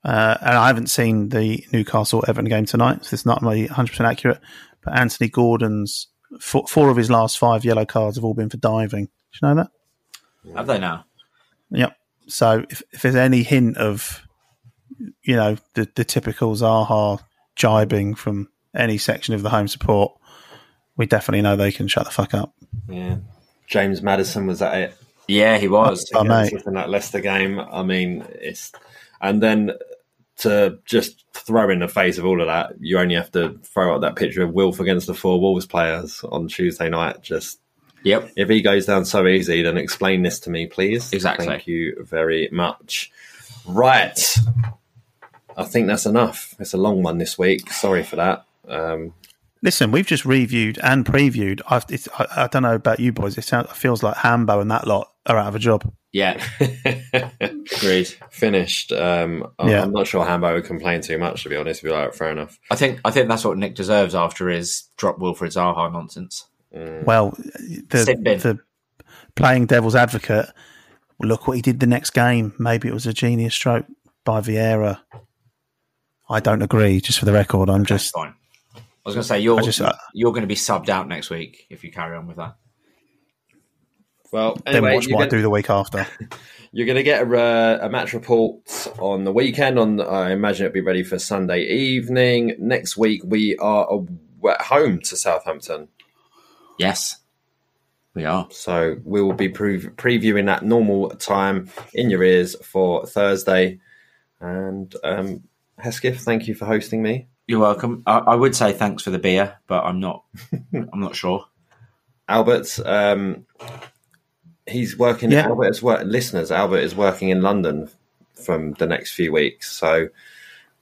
Speaker 3: Uh, and I haven't seen the Newcastle Everton game tonight, so it's not really 100% accurate. But Anthony Gordon's four, four of his last five yellow cards have all been for diving. Do you know that?
Speaker 4: Have they now?
Speaker 3: Yep. So if, if there's any hint of, you know, the, the typical Zaha jibing from any section of the home support, we definitely know they can shut the fuck up.
Speaker 2: Yeah. James Maddison was at it.
Speaker 4: Yeah, he was.
Speaker 3: Oh, mate.
Speaker 2: in that Leicester game. I mean, it's and then to just throw in the face of all of that, you only have to throw out that picture of Wilf against the four Wolves players on Tuesday night. Just
Speaker 4: Yep.
Speaker 2: if he goes down so easy, then explain this to me, please.
Speaker 4: Exactly.
Speaker 2: Thank you very much. Right. I think that's enough. It's a long one this week. Sorry for that. Um,
Speaker 3: Listen, we've just reviewed and previewed. I've, it's, I, I don't know about you boys. It, sounds, it feels like Hambo and that lot are out of a job.
Speaker 4: Yeah. Agreed.
Speaker 2: finished. Um, I'm-
Speaker 3: Yeah.
Speaker 2: I'm not sure Hambo would complain too much, to be honest. Be like, fair enough.
Speaker 4: I think I think that's what Nick deserves after his drop Wilfred Zaha nonsense.
Speaker 3: Well, the, the playing devil's advocate. Look what he did the next game. Maybe it was a genius stroke by Vieira. I don't agree. Just for the record, I'm just
Speaker 4: Fine. I was going to say you're
Speaker 3: just- uh,
Speaker 4: you're going to be subbed out next week if you carry on with that.
Speaker 2: Well,
Speaker 3: then watch
Speaker 2: you're
Speaker 3: what
Speaker 2: gonna-
Speaker 3: do the week after.
Speaker 2: You're going to get a, uh, a match report on the weekend. On I imagine it'll be ready for Sunday evening. Next week we are a- at home to Southampton,
Speaker 4: Yes, we are.
Speaker 2: so we will be pre- previewing that normal time in your ears for Thursday. And um, Hesketh, thank you for hosting me.
Speaker 4: You're welcome. I, I would say thanks for the beer, but I'm not. I'm not sure.
Speaker 2: Albert, um, he's working.
Speaker 3: Yeah.
Speaker 2: Albert is work. Listeners, Albert is working in London from the next few weeks. So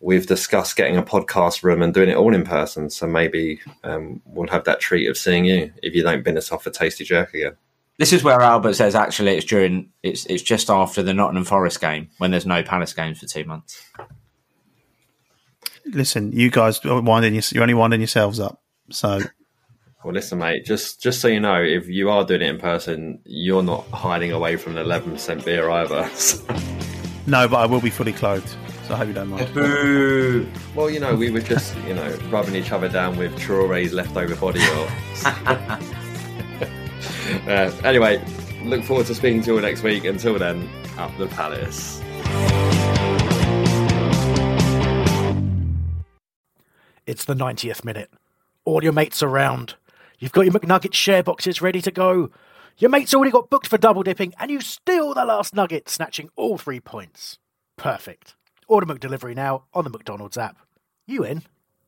Speaker 2: we've discussed getting a podcast room and doing it all in person. So maybe um, we'll have that treat of seeing you if you don't bin us off for tasty jerk again.
Speaker 4: This is where Albert says actually it's during it's it's just after the Nottingham Forest game when there's no Palace games for two months.
Speaker 3: Listen, you guys are winding your, you're only winding yourselves up. So
Speaker 2: Well, listen, mate. Just just so you know, if you are doing it in person, you're not hiding away from the eleven percent beer either.
Speaker 3: no, but I will be fully clothed. So I hope you don't mind.
Speaker 4: Boo!
Speaker 2: well, you know, we were just you know rubbing each other down with Traore's leftover body oil. uh, anyway, look forward to speaking to you all next week. Until then, up the palace.
Speaker 1: It's the 90th minute. All your mates around. You've got your McNugget share boxes ready to go. Your mate's already got booked for double dipping, and you steal the last nugget, snatching all three points. Perfect. Order McDelivery now on the McDonald's app. You in?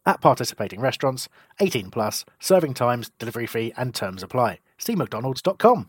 Speaker 1: At participating restaurants, 18 plus, serving times, delivery fee, and terms apply. See McDonald's.com.